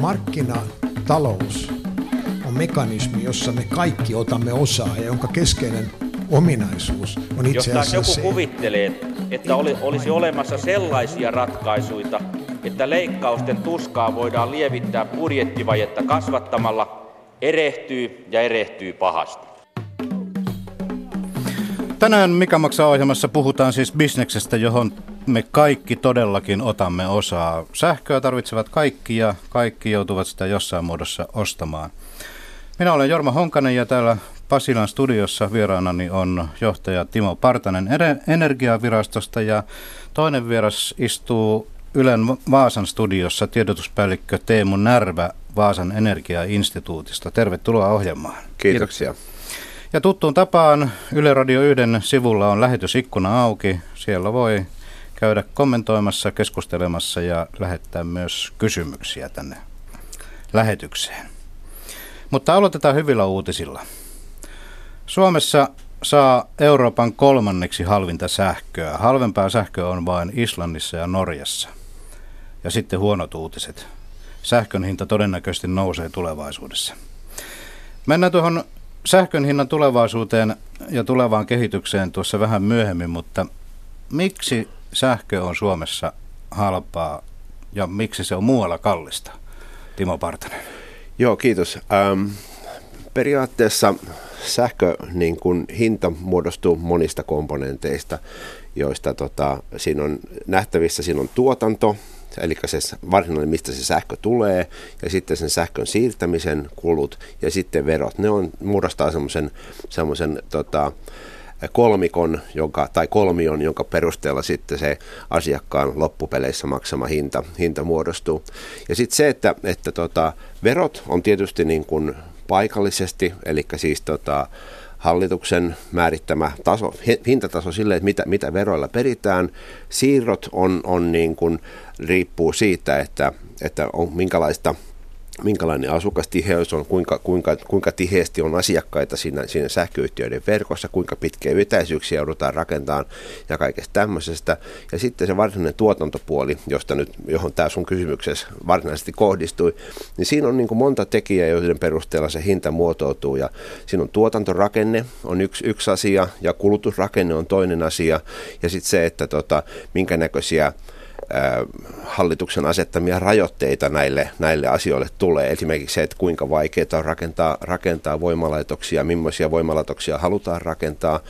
Markkinatalous on mekanismi, jossa me kaikki otamme osaa ja jonka keskeinen ominaisuus on itse Jos joku se, kuvittelee, että oli, olisi olemassa sellaisia ratkaisuja, että leikkausten tuskaa voidaan lievittää budjettivajetta kasvattamalla, erehtyy ja erehtyy pahasti. Tänään Mikä maksaa ohjelmassa puhutaan siis bisneksestä, johon me kaikki todellakin otamme osaa. Sähköä tarvitsevat kaikki ja kaikki joutuvat sitä jossain muodossa ostamaan. Minä olen Jorma Honkanen ja täällä Pasilan studiossa vieraanani on johtaja Timo Partanen Energiavirastosta ja toinen vieras istuu Ylen Vaasan studiossa tiedotuspäällikkö Teemu Närvä Vaasan Energiainstituutista. Tervetuloa ohjelmaan. Kiitoksia. Ja tuttuun tapaan Yle Radio 1 sivulla on lähetysikkuna auki. Siellä voi käydä kommentoimassa, keskustelemassa ja lähettää myös kysymyksiä tänne lähetykseen. Mutta aloitetaan hyvillä uutisilla. Suomessa saa Euroopan kolmanneksi halvinta sähköä. Halvempaa sähköä on vain Islannissa ja Norjassa. Ja sitten huonot uutiset. Sähkön hinta todennäköisesti nousee tulevaisuudessa. Mennään tuohon sähkön hinnan tulevaisuuteen ja tulevaan kehitykseen tuossa vähän myöhemmin, mutta miksi sähkö on Suomessa halpaa ja miksi se on muualla kallista? Timo Partanen. Joo, kiitos. Ähm, periaatteessa sähkö niin kun hinta muodostuu monista komponenteista, joista tota, siinä on nähtävissä, siinä on tuotanto, eli se varsinainen, mistä se sähkö tulee, ja sitten sen sähkön siirtämisen kulut, ja sitten verot. Ne on, muodostaa semmoisen tota, kolmikon jonka, tai kolmion, jonka perusteella sitten se asiakkaan loppupeleissä maksama hinta, hinta muodostuu. Ja sitten se, että, että tota, verot on tietysti niin kuin paikallisesti, eli siis tota, hallituksen määrittämä taso, hintataso sille, että mitä, mitä veroilla peritään. Siirrot on, on niin kuin, riippuu siitä, että, että on minkälaista – minkälainen asukastiheys on, kuinka, kuinka, kuinka tiheästi on asiakkaita siinä, siinä sähköyhtiöiden verkossa, kuinka pitkiä etäisyyksiä joudutaan rakentamaan ja kaikesta tämmöisestä. Ja sitten se varsinainen tuotantopuoli, josta nyt, johon tämä sun kysymyksessä varsinaisesti kohdistui, niin siinä on niin kuin monta tekijää, joiden perusteella se hinta muotoutuu. Ja siinä on tuotantorakenne on yksi, yksi asia ja kulutusrakenne on toinen asia. Ja sitten se, että tota, minkä näköisiä hallituksen asettamia rajoitteita näille, näille asioille tulee. Esimerkiksi se, että kuinka vaikeaa on rakentaa, rakentaa voimalaitoksia, millaisia voimalaitoksia halutaan rakentaa,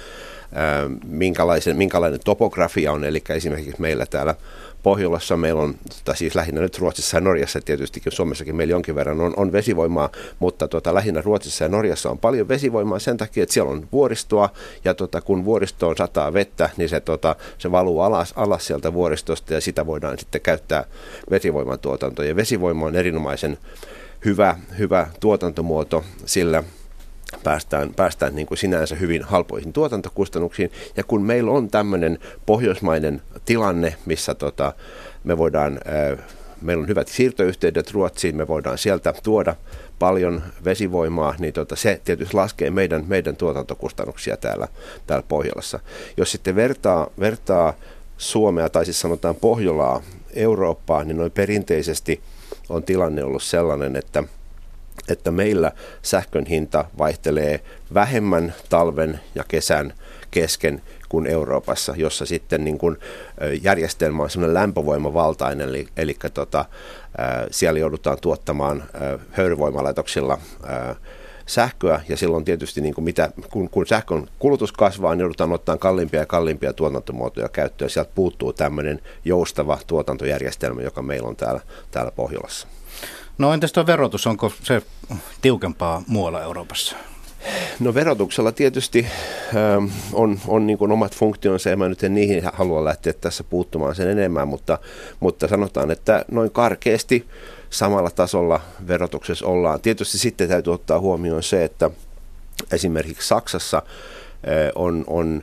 minkälainen, minkälainen topografia on. Eli esimerkiksi meillä täällä Pohjolassa meillä on, tai siis lähinnä nyt Ruotsissa ja Norjassa tietysti, Suomessakin meillä jonkin verran on, on vesivoimaa, mutta tota, lähinnä Ruotsissa ja Norjassa on paljon vesivoimaa sen takia, että siellä on vuoristoa, ja tota, kun vuoristoon sataa vettä, niin se, tota, se valuu alas, alas sieltä vuoristosta, ja sitä voidaan sitten käyttää vesivoiman tuotantoon. Ja vesivoima on erinomaisen hyvä, hyvä tuotantomuoto, sillä päästään, päästään niin kuin sinänsä hyvin halpoihin tuotantokustannuksiin. Ja kun meillä on tämmöinen pohjoismainen tilanne, missä tota, me voidaan, meillä on hyvät siirtoyhteydet Ruotsiin, me voidaan sieltä tuoda paljon vesivoimaa, niin tota, se tietysti laskee meidän, meidän tuotantokustannuksia täällä, täällä Pohjolassa. Jos sitten vertaa, vertaa Suomea, tai siis sanotaan Pohjolaa Eurooppaan, niin noin perinteisesti on tilanne ollut sellainen, että – että meillä sähkön hinta vaihtelee vähemmän talven ja kesän kesken kuin Euroopassa, jossa sitten niin kuin järjestelmä on semmoinen lämpövoimavaltainen, eli, eli tota, siellä joudutaan tuottamaan höyryvoimalaitoksilla sähköä, ja silloin tietysti niin kuin mitä, kun, kun sähkön kulutus kasvaa, niin joudutaan ottaa kalliimpia ja kalliimpia tuotantomuotoja käyttöön. Sieltä puuttuu tämmöinen joustava tuotantojärjestelmä, joka meillä on täällä, täällä Pohjolassa. No entäs tuo verotus, onko se tiukempaa muualla Euroopassa? No verotuksella tietysti ähm, on, on niin kuin omat funktionsa ja mä nyt en niihin halua lähteä tässä puuttumaan sen enemmän, mutta, mutta sanotaan, että noin karkeasti samalla tasolla verotuksessa ollaan. Tietysti sitten täytyy ottaa huomioon se, että esimerkiksi Saksassa äh, on, on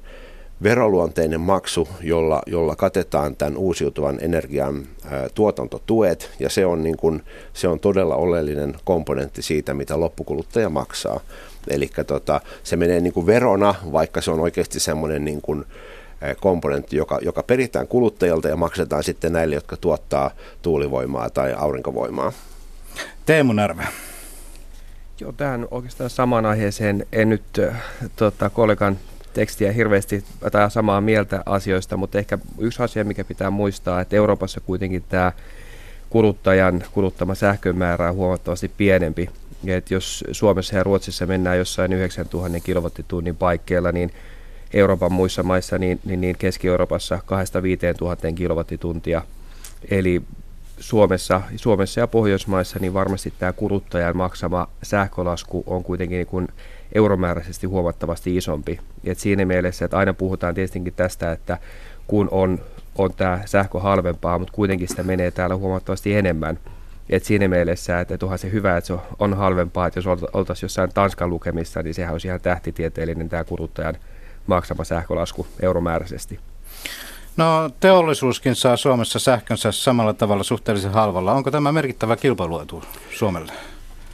veroluonteinen maksu, jolla, jolla katetaan tämän uusiutuvan energian ää, tuotantotuet, ja se on, niin kuin, se on todella oleellinen komponentti siitä, mitä loppukuluttaja maksaa. Eli tota, se menee niin kuin verona, vaikka se on oikeasti semmoinen niin kuin, komponentti, joka, joka peritään kuluttajalta ja maksetaan sitten näille, jotka tuottaa tuulivoimaa tai aurinkovoimaa. Teemu Närvä. Joo, tähän oikeastaan samaan aiheeseen en nyt tota, kollegan tekstiä hirveästi tai samaa mieltä asioista, mutta ehkä yksi asia, mikä pitää muistaa, että Euroopassa kuitenkin tämä kuluttajan kuluttama sähkön määrä on huomattavasti pienempi. Ja että jos Suomessa ja Ruotsissa mennään jossain 9000 kilowattitunnin paikkeilla, niin Euroopan muissa maissa, niin, niin, niin Keski-Euroopassa 2-5 kilowattituntia. Eli Suomessa, Suomessa ja Pohjoismaissa niin varmasti tämä kuluttajan maksama sähkölasku on kuitenkin niin kuin euromääräisesti huomattavasti isompi. Et siinä mielessä, että aina puhutaan tietenkin tästä, että kun on, on tämä sähkö halvempaa, mutta kuitenkin sitä menee täällä huomattavasti enemmän. Et siinä mielessä, että, että onhan se hyvä, että se on halvempaa, että jos oltaisiin jossain Tanskan lukemissa, niin sehän olisi ihan tähtitieteellinen tämä kuluttajan maksama sähkölasku euromääräisesti. No teollisuuskin saa Suomessa sähkönsä samalla tavalla suhteellisen halvalla. Onko tämä merkittävä kilpailuetu Suomelle?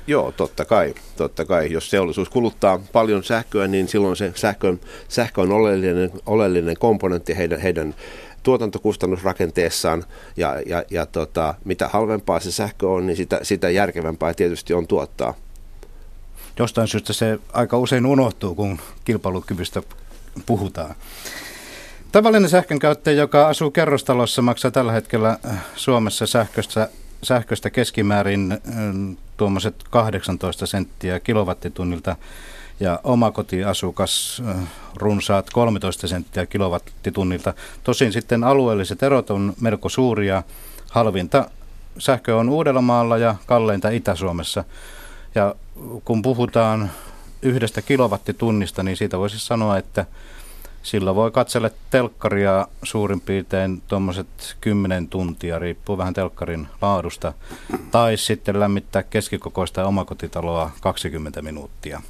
Joo, totta kai. Totta kai. Jos teollisuus kuluttaa paljon sähköä, niin silloin se sähkö, sähkö on oleellinen, oleellinen komponentti heidän, heidän tuotantokustannusrakenteessaan ja, ja, ja tota, mitä halvempaa se sähkö on, niin sitä, sitä järkevämpää tietysti on tuottaa. Jostain syystä se aika usein unohtuu, kun kilpailukyvystä puhutaan. Tavallinen sähkönkäyttäjä, joka asuu kerrostalossa, maksaa tällä hetkellä Suomessa sähköstä, sähköstä keskimäärin tuommoiset 18 senttiä kilowattitunnilta ja omakotiasukas runsaat 13 senttiä kilowattitunnilta. Tosin sitten alueelliset erot on melko suuria. Halvinta sähkö on Uudellamaalla ja kalleinta Itä-Suomessa. Ja kun puhutaan yhdestä kilowattitunnista, niin siitä voisi sanoa, että sillä voi katsella telkkaria suurin piirtein tuommoiset 10 tuntia, riippuu vähän telkkarin laadusta, tai sitten lämmittää keskikokoista omakotitaloa 20 minuuttia.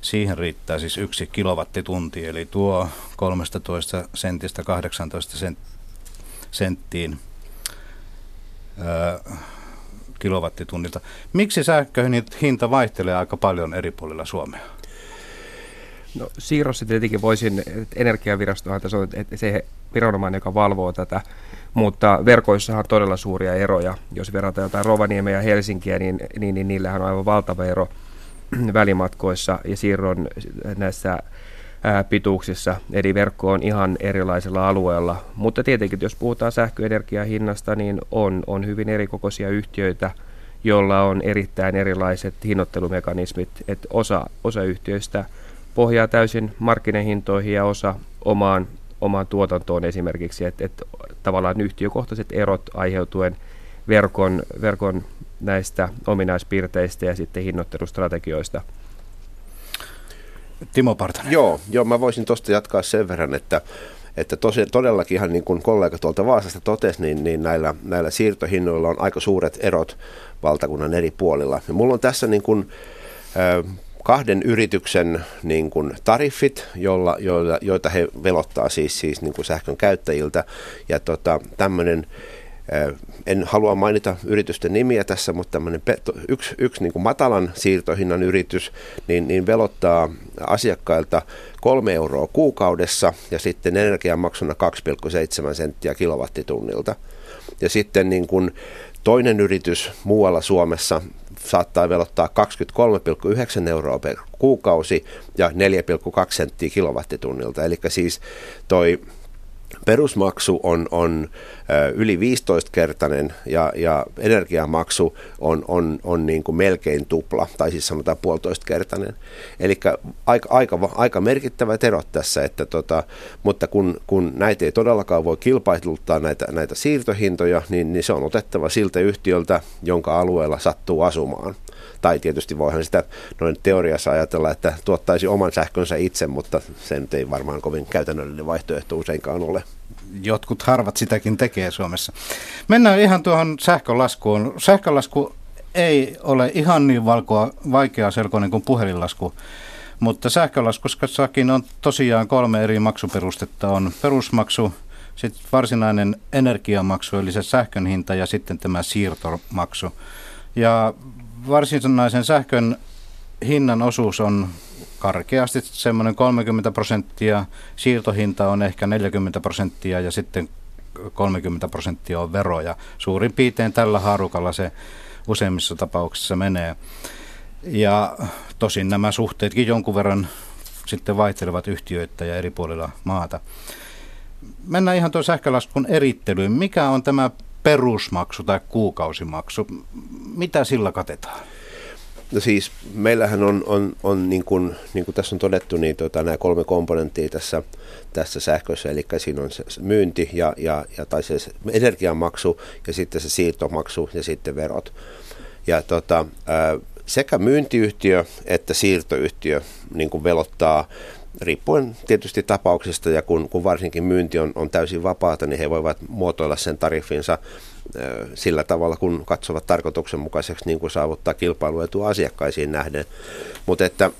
Siihen riittää siis yksi kilowattitunti, eli tuo 13 sentistä 18 senttiin kilowattitunnilta. Miksi sähkön hinta vaihtelee aika paljon eri puolilla Suomea? No siirrossa tietenkin voisin, että energiavirastohan tässä on että se viranomainen, joka valvoo tätä, mutta verkoissahan on todella suuria eroja. Jos verrataan jotain Rovaniemeä ja Helsinkiä, niin, niin, niin niillähän on aivan valtava ero välimatkoissa ja siirron näissä pituuksissa. Eli verkko on ihan erilaisella alueella. Mutta tietenkin, jos puhutaan sähköenergian hinnasta, niin on, on hyvin erikokoisia yhtiöitä, jolla on erittäin erilaiset hinnoittelumekanismit. että osa, osa yhtiöistä – pohjaa täysin markkinahintoihin ja osa omaan, omaan tuotantoon esimerkiksi, että, että tavallaan yhtiökohtaiset erot aiheutuen verkon, verkon näistä ominaispiirteistä ja sitten hinnoittelustrategioista. Timo Partanen. Joo, joo, mä voisin tuosta jatkaa sen verran, että, että tosi, todellakin ihan niin kuin kollega tuolta Vaasasta totesi, niin, niin näillä, näillä siirtohinnoilla on aika suuret erot valtakunnan eri puolilla. Ja mulla on tässä niin kuin, kahden yrityksen niin kuin tariffit, joilla, joilla, joita he velottaa siis, siis niin kuin sähkön käyttäjiltä. Ja tota, tämmöinen, en halua mainita yritysten nimiä tässä, mutta tämmöinen yksi, yksi niin kuin matalan siirtohinnan yritys niin, niin velottaa asiakkailta kolme euroa kuukaudessa ja sitten energiamaksuna 2,7 senttiä kilowattitunnilta. Ja sitten niin kuin toinen yritys muualla Suomessa saattaa velottaa 23,9 euroa per kuukausi ja 4,2 senttiä kilowattitunnilta. Eli siis toi perusmaksu on, on yli 15-kertainen ja, ja energiamaksu on, on, on niin kuin melkein tupla, tai siis sanotaan puolitoistkertainen. Eli aika, aika, aika merkittävät erot tässä, että tota, mutta kun, kun näitä ei todellakaan voi kilpailuttaa näitä, näitä siirtohintoja, niin, niin se on otettava siltä yhtiöltä, jonka alueella sattuu asumaan. Tai tietysti voihan sitä noin teoriassa ajatella, että tuottaisi oman sähkönsä itse, mutta se nyt ei varmaan kovin käytännöllinen vaihtoehto useinkaan ole. Jotkut harvat sitäkin tekee Suomessa. Mennään ihan tuohon sähkölaskuun. Sähkölasku ei ole ihan niin valkoa, vaikea selkoinen kuin puhelinlasku. Mutta sähkölaskussakin on tosiaan kolme eri maksuperustetta. On perusmaksu, sitten varsinainen energiamaksu, eli se sähkön hinta ja sitten tämä siirtomaksu. Ja varsinaisen sähkön hinnan osuus on karkeasti semmoinen 30 prosenttia, siirtohinta on ehkä 40 prosenttia ja sitten 30 prosenttia on veroja. Suurin piirtein tällä haarukalla se useimmissa tapauksissa menee. Ja tosin nämä suhteetkin jonkun verran sitten vaihtelevat yhtiöitä ja eri puolilla maata. Mennään ihan tuon sähkölaskun erittelyyn. Mikä on tämä perusmaksu tai kuukausimaksu? Mitä sillä katetaan? No siis meillähän on, on, on niin, kuin, niin kuin tässä on todettu, niin tota, nämä kolme komponenttia tässä, tässä sähkössä, eli siinä on se myynti ja, ja, ja tai se energiamaksu ja sitten se siirtomaksu ja sitten verot. Ja tota, sekä myyntiyhtiö että siirtoyhtiö niin kuin velottaa riippuen tietysti tapauksista ja kun, kun varsinkin myynti on, on täysin vapaata, niin he voivat muotoilla sen tariffinsa sillä tavalla, kun katsovat tarkoituksenmukaiseksi niin kuin saavuttaa kilpailuetua asiakkaisiin nähden. Mutta että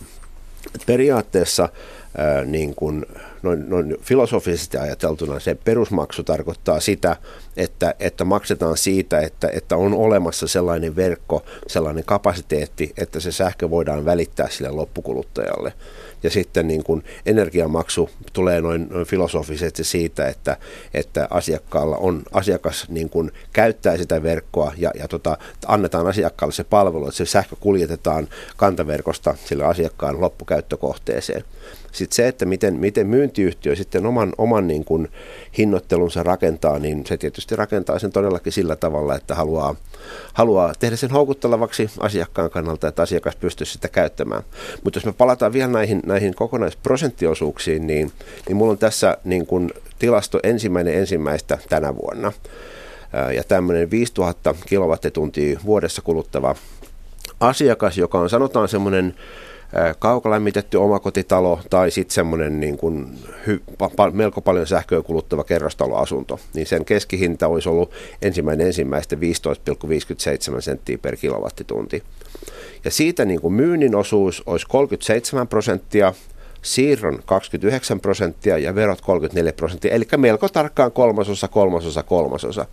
periaatteessa ää, niin kuin noin, noin filosofisesti ajateltuna se perusmaksu tarkoittaa sitä, että, että maksetaan siitä, että, että on olemassa sellainen verkko, sellainen kapasiteetti, että se sähkö voidaan välittää sille loppukuluttajalle ja sitten niin kuin energiamaksu tulee noin, noin filosofisesti siitä, että, että asiakkaalla on, asiakas niin kuin käyttää sitä verkkoa ja, ja tota, annetaan asiakkaalle se palvelu, että se sähkö kuljetetaan kantaverkosta sille asiakkaan loppukäyttökohteeseen. Sitten se, että miten, miten myyntiyhtiö sitten oman, oman niin kuin hinnoittelunsa rakentaa, niin se tietysti rakentaa sen todellakin sillä tavalla, että haluaa, haluaa tehdä sen houkuttelevaksi asiakkaan kannalta, että asiakas pystyisi sitä käyttämään. Mutta jos me palataan vielä näihin, näihin kokonaisprosenttiosuuksiin, niin, niin mulla on tässä niin kuin tilasto ensimmäinen ensimmäistä tänä vuonna. Ja tämmöinen 5000 kilowattituntia vuodessa kuluttava asiakas, joka on sanotaan semmoinen kaukolämmitetty omakotitalo tai sitten semmoinen niin kuin hy, pa, melko paljon sähköä kuluttava kerrostaloasunto, niin sen keskihinta olisi ollut ensimmäinen ensimmäistä 15,57 senttiä per kilowattitunti. Ja siitä niin kuin myynnin osuus olisi 37 prosenttia, siirron 29 prosenttia ja verot 34 prosenttia, eli melko tarkkaan kolmasosa, kolmasosa, kolmasosa.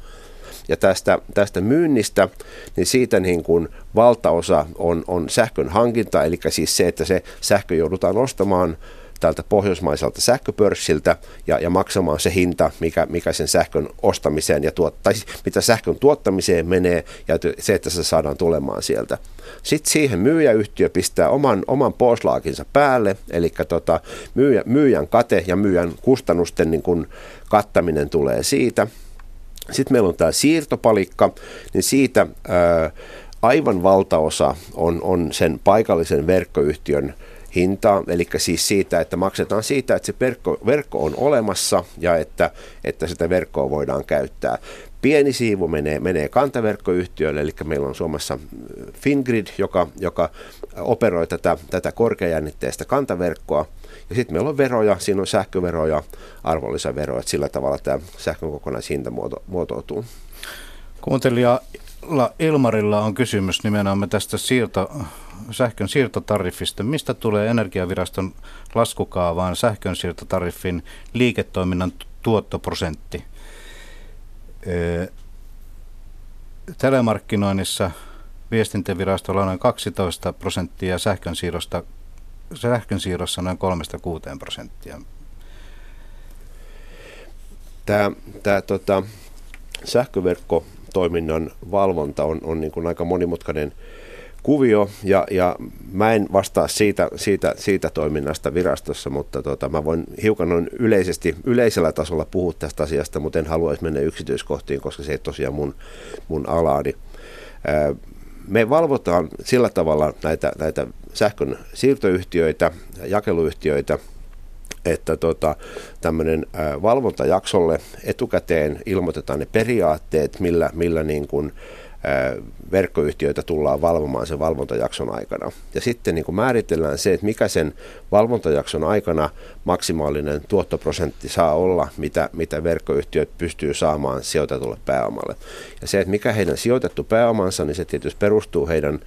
Ja tästä, tästä myynnistä, niin siitä niin kuin valtaosa on, on sähkön hankinta, eli siis se, että se sähkö joudutaan ostamaan tältä pohjoismaiselta sähköpörssiltä ja, ja maksamaan se hinta, mikä, mikä sen sähkön ostamiseen ja tuot, tai siis mitä sähkön tuottamiseen menee ja se, että se saadaan tulemaan sieltä. Sitten siihen myyjäyhtiö pistää oman, oman poslaakinsa päälle, eli tota, myyjä, myyjän kate ja myyjän kustannusten niin kun kattaminen tulee siitä. Sitten meillä on tämä siirtopalikka, niin siitä ää, aivan valtaosa on, on sen paikallisen verkkoyhtiön hintaa, eli siis siitä, että maksetaan siitä, että se verkko, verkko on olemassa ja että, että sitä verkkoa voidaan käyttää. Pieni siivu menee, menee kantaverkkoyhtiölle, eli meillä on Suomessa Fingrid, joka, joka operoi tätä, tätä korkeajännitteistä kantaverkkoa, sitten meillä on veroja, siinä on sähköveroja, arvonlisäveroja, että sillä tavalla tämä sähkön kokonaishinta muoto, muotoutuu. Kuuntelijalla Ilmarilla on kysymys nimenomaan tästä siirto, sähkön siirtotariffista. Mistä tulee Energiaviraston laskukaavaan sähkön siirtotariffin liiketoiminnan tuottoprosentti? telemarkkinoinnissa viestintävirastolla on noin 12 prosenttia sähkön siirrosta sähkön siirrossa noin 3-6 prosenttia. Tämä, tämä tota, sähköverkkotoiminnan valvonta on, on niin kuin aika monimutkainen kuvio ja, ja mä en vastaa siitä, siitä, siitä toiminnasta virastossa, mutta tota, mä voin hiukan noin yleisesti, yleisellä tasolla puhua tästä asiasta, mutta en haluaisi mennä yksityiskohtiin, koska se ei tosiaan mun, mun alaani. Me valvotaan sillä tavalla näitä, näitä sähkön siirtoyhtiöitä, jakeluyhtiöitä, että tota, tämmöinen valvontajaksolle etukäteen ilmoitetaan ne periaatteet, millä, millä niin kuin, verkkoyhtiöitä tullaan valvomaan sen valvontajakson aikana. Ja sitten niin kuin määritellään se, että mikä sen valvontajakson aikana maksimaalinen tuottoprosentti saa olla, mitä, mitä verkkoyhtiöt pystyy saamaan sijoitetulle pääomalle. Ja se, että mikä heidän sijoitettu pääomansa, niin se tietysti perustuu heidän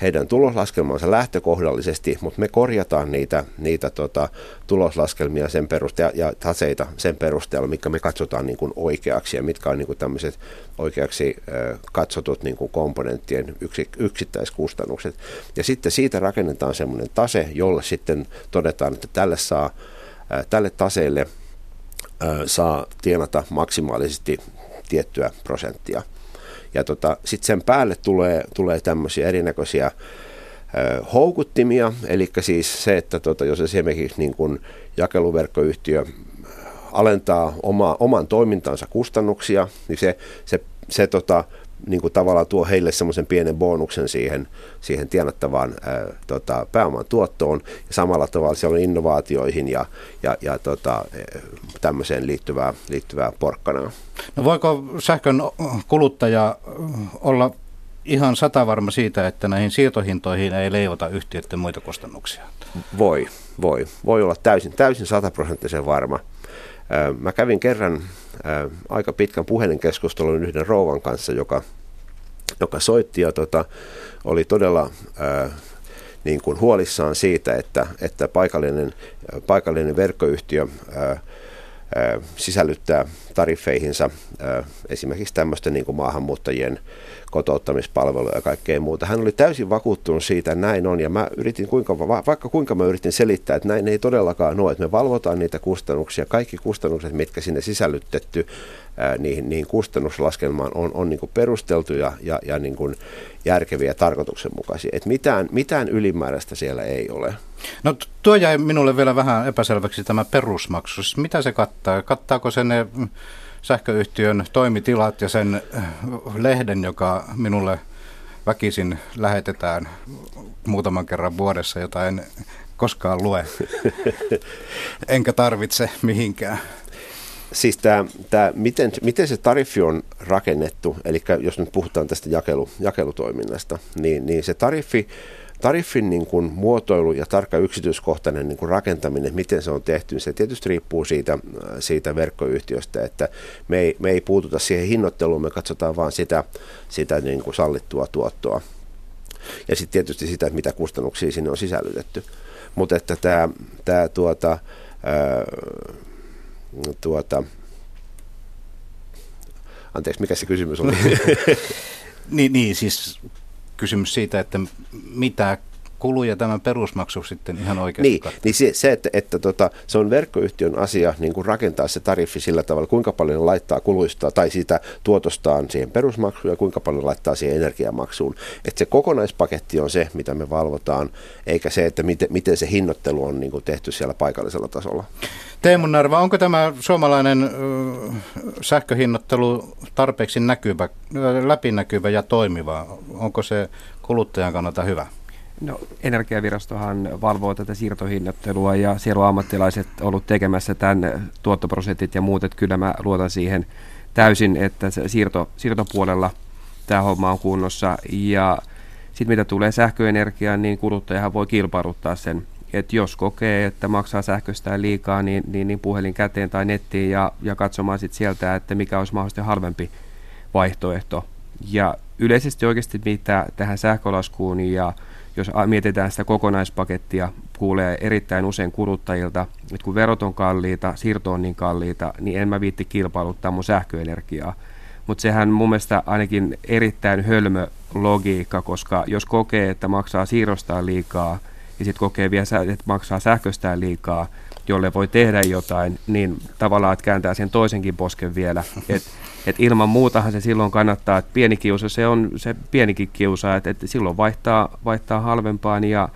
heidän tuloslaskelmansa lähtökohdallisesti, mutta me korjataan niitä, niitä tota, tuloslaskelmia sen perusteella ja taseita sen perusteella, mikä me katsotaan niin kuin oikeaksi ja mitkä on niin kuin tämmöiset oikeaksi katsotut niin kuin komponenttien yksi, yksittäiskustannukset. Ja sitten siitä rakennetaan semmoinen tase, jolle sitten todetaan, että tälle saa tälle taseelle saa tienata maksimaalisesti tiettyä prosenttia. Ja tota, sitten sen päälle tulee, tulee tämmöisiä erinäköisiä ö, houkuttimia, eli siis se, että tota, jos esimerkiksi niin kun jakeluverkkoyhtiö alentaa oma, oman toimintansa kustannuksia, niin se, se, se tota, niin kuin tavallaan tuo heille semmoisen pienen bonuksen siihen, siihen tienattavaan ää, tota, pääoman tuottoon. Ja samalla tavalla siellä on innovaatioihin ja, ja, ja tota, tämmöiseen liittyvää, liittyvää porkkanaa. No voiko sähkön kuluttaja olla ihan satavarma siitä, että näihin siirtohintoihin ei leivota yhtiöiden muita kustannuksia? Voi, voi. Voi olla täysin, täysin sataprosenttisen varma. Mä kävin kerran aika pitkän puhelinkeskustelun yhden rouvan kanssa, joka, joka soitti ja tota, oli todella niin kuin huolissaan siitä, että, että paikallinen, paikallinen verkkoyhtiö ää, sisällyttää tariffeihinsa esimerkiksi tämmöisten niin kuin maahanmuuttajien kotouttamispalveluja ja kaikkea muuta. Hän oli täysin vakuuttunut siitä, että näin on, ja mä yritin kuinka, vaikka kuinka mä yritin selittää, että näin ei todellakaan ole, että me valvotaan niitä kustannuksia, kaikki kustannukset, mitkä sinne sisällytetty niihin, niihin kustannuslaskelmaan on, on niin perusteltuja ja, ja niin järkeviä ja tarkoituksenmukaisia. Että mitään, mitään ylimääräistä siellä ei ole. No tuo jäi minulle vielä vähän epäselväksi tämä perusmaksu. Siis mitä se kattaa? Kattaako se ne sähköyhtiön toimitilat ja sen äh, lehden, joka minulle väkisin lähetetään muutaman kerran vuodessa, jota en koskaan lue, enkä tarvitse mihinkään. Siis tämä, tämä, miten, miten se tariffi on rakennettu, eli jos nyt puhutaan tästä jakelu, jakelutoiminnasta, niin, niin se tariffi Tariffin niin kuin muotoilu ja tarkka yksityiskohtainen niin kuin rakentaminen, miten se on tehty, niin se tietysti riippuu siitä, siitä verkkoyhtiöstä, että me ei, me ei puututa siihen hinnoitteluun, me katsotaan vain sitä, sitä niin kuin sallittua tuottoa. Ja sitten tietysti sitä, mitä kustannuksia sinne on sisällytetty. Mutta että tämä, tämä tuota, ää, tuota, anteeksi, mikä se kysymys oli? niin, niin, siis kysymys siitä, että mitä kuluja tämä perusmaksu sitten ihan oikeasti Niin, niin se, se että, että tota, se on verkkoyhtiön asia niin kuin rakentaa se tariffi sillä tavalla, kuinka paljon laittaa kuluista tai siitä tuotostaan siihen perusmaksuun ja kuinka paljon laittaa siihen energiamaksuun. Että se kokonaispaketti on se, mitä me valvotaan, eikä se, että miten, miten se hinnoittelu on niin kuin tehty siellä paikallisella tasolla. Teemu Narva, onko tämä suomalainen sähköhinnoittelu tarpeeksi näkyvä, läpinäkyvä ja toimiva? Onko se kuluttajan kannalta hyvä? No, energiavirastohan valvoo tätä siirtohinnattelua ja siellä on ammattilaiset ollut tekemässä tämän tuottoprosentit ja muut, että kyllä mä luotan siihen täysin, että siirto, siirtopuolella tämä homma on kunnossa ja sitten mitä tulee sähköenergiaan, niin kuluttajahan voi kilpailuttaa sen, että jos kokee, että maksaa sähköstä liikaa, niin, niin, niin puhelin käteen tai nettiin ja, ja katsomaan sitten sieltä, että mikä olisi mahdollisesti halvempi vaihtoehto. Ja yleisesti oikeasti mitä tähän sähkölaskuun ja jos mietitään sitä kokonaispakettia, kuulee erittäin usein kuluttajilta, että kun verot on kalliita, siirto on niin kalliita, niin en mä viitti kilpailuttaa mun sähköenergiaa. Mutta sehän mun mielestä ainakin erittäin hölmö logiikka, koska jos kokee, että maksaa siirrostaan liikaa ja sitten kokee vielä, että maksaa sähköstään liikaa, jolle voi tehdä jotain, niin tavallaan että kääntää sen toisenkin posken vielä. Että et ilman muutahan se silloin kannattaa, että pieni kiusa, se on se pienikin kiusa, että et silloin vaihtaa, vaihtaa halvempaan ja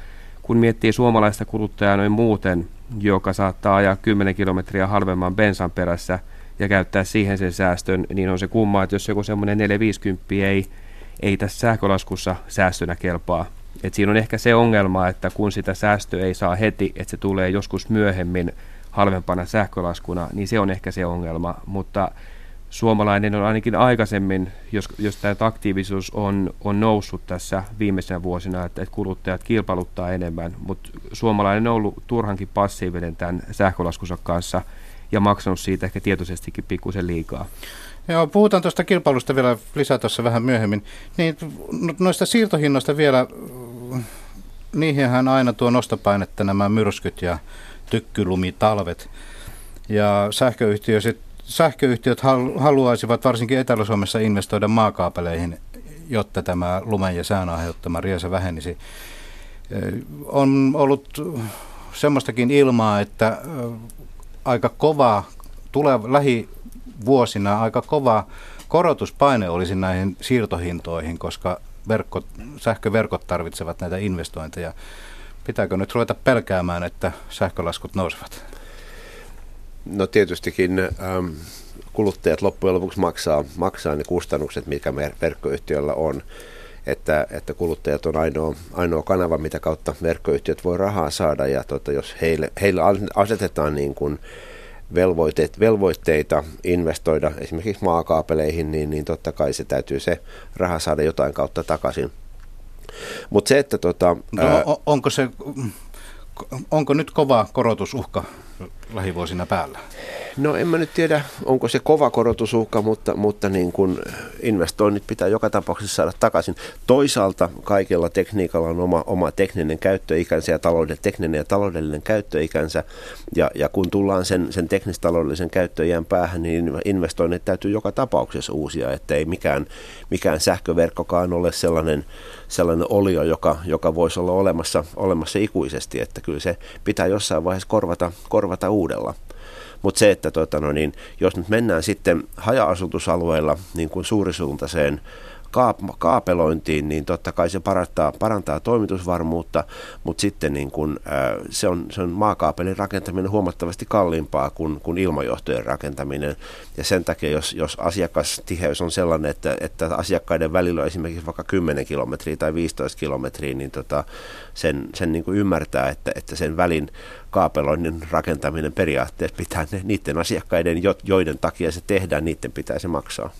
kun miettii suomalaista kuluttajaa noin muuten, joka saattaa ajaa 10 kilometriä halvemman bensan perässä ja käyttää siihen sen säästön, niin on se kumma, että jos joku semmoinen 450 ei, ei tässä sähkölaskussa säästönä kelpaa. Et siinä on ehkä se ongelma, että kun sitä säästöä ei saa heti, että se tulee joskus myöhemmin halvempana sähkölaskuna, niin se on ehkä se ongelma, mutta suomalainen on ainakin aikaisemmin, jos, jos tämä aktiivisuus on, on noussut tässä viimeisenä vuosina, että, että kuluttajat kilpailuttaa enemmän, mutta suomalainen on ollut turhankin passiivinen tämän sähkölaskunsa kanssa ja maksanut siitä ehkä tietoisestikin pikkusen liikaa. Joo, puhutaan tuosta kilpailusta vielä lisää tuossa vähän myöhemmin. Niin, no, noista siirtohinnoista vielä, niihinhän aina tuo nostopainetta nämä myrskyt ja tykkylumitalvet. Ja sähköyhtiöt sähköyhtiöt haluaisivat varsinkin Etelä-Suomessa investoida maakaapeleihin, jotta tämä lumen ja sään aiheuttama riesa vähenisi. On ollut semmoistakin ilmaa, että aika kova tulee lähivuosina aika kova korotuspaine olisi näihin siirtohintoihin, koska verkko, sähköverkot tarvitsevat näitä investointeja. Pitääkö nyt ruveta pelkäämään, että sähkölaskut nousevat? No tietystikin ähm, kuluttajat loppujen lopuksi maksaa, maksaa ne kustannukset, mikä verkkoyhtiöllä on. Että, että kuluttajat on ainoa, ainoa kanava, mitä kautta verkkoyhtiöt voi rahaa saada. Ja tota, jos heille, heille asetetaan niin kuin velvoitteet, velvoitteita investoida esimerkiksi maakaapeleihin, niin, niin totta kai se täytyy se raha saada jotain kautta takaisin. Mutta se, että tota, no, ää, onko, se, onko nyt kova korotusuhka lähivuosina päällä? No en mä nyt tiedä, onko se kova korotusuhka, mutta, mutta niin kun investoinnit pitää joka tapauksessa saada takaisin. Toisaalta kaikella tekniikalla on oma, oma tekninen käyttöikänsä ja talouden, tekninen ja taloudellinen käyttöikänsä. Ja, ja kun tullaan sen, sen teknistaloudellisen käyttöiän päähän, niin investoinnit täytyy joka tapauksessa uusia, että ei mikään, mikään sähköverkkokaan ole sellainen, sellainen olio, joka, joka voisi olla olemassa, olemassa ikuisesti, että kyllä se pitää jossain vaiheessa korvata, korvata uudella. Mutta se, että tota, no niin, jos nyt mennään sitten haja-asutusalueilla niin kuin suurisuuntaiseen kaapelointiin, niin totta kai se parantaa, parantaa toimitusvarmuutta, mutta sitten niin kun, ää, se, on, se on maakaapelin rakentaminen huomattavasti kalliimpaa kuin, kuin ilmajohtojen rakentaminen. Ja sen takia, jos, jos asiakastiheys on sellainen, että, että asiakkaiden välillä on esimerkiksi vaikka 10 kilometriä tai 15 kilometriä, niin tota, sen, sen niin ymmärtää, että, että sen välin kaapeloinnin rakentaminen periaatteessa pitää ne, niiden asiakkaiden, joiden takia se tehdään, niiden pitää se maksaa.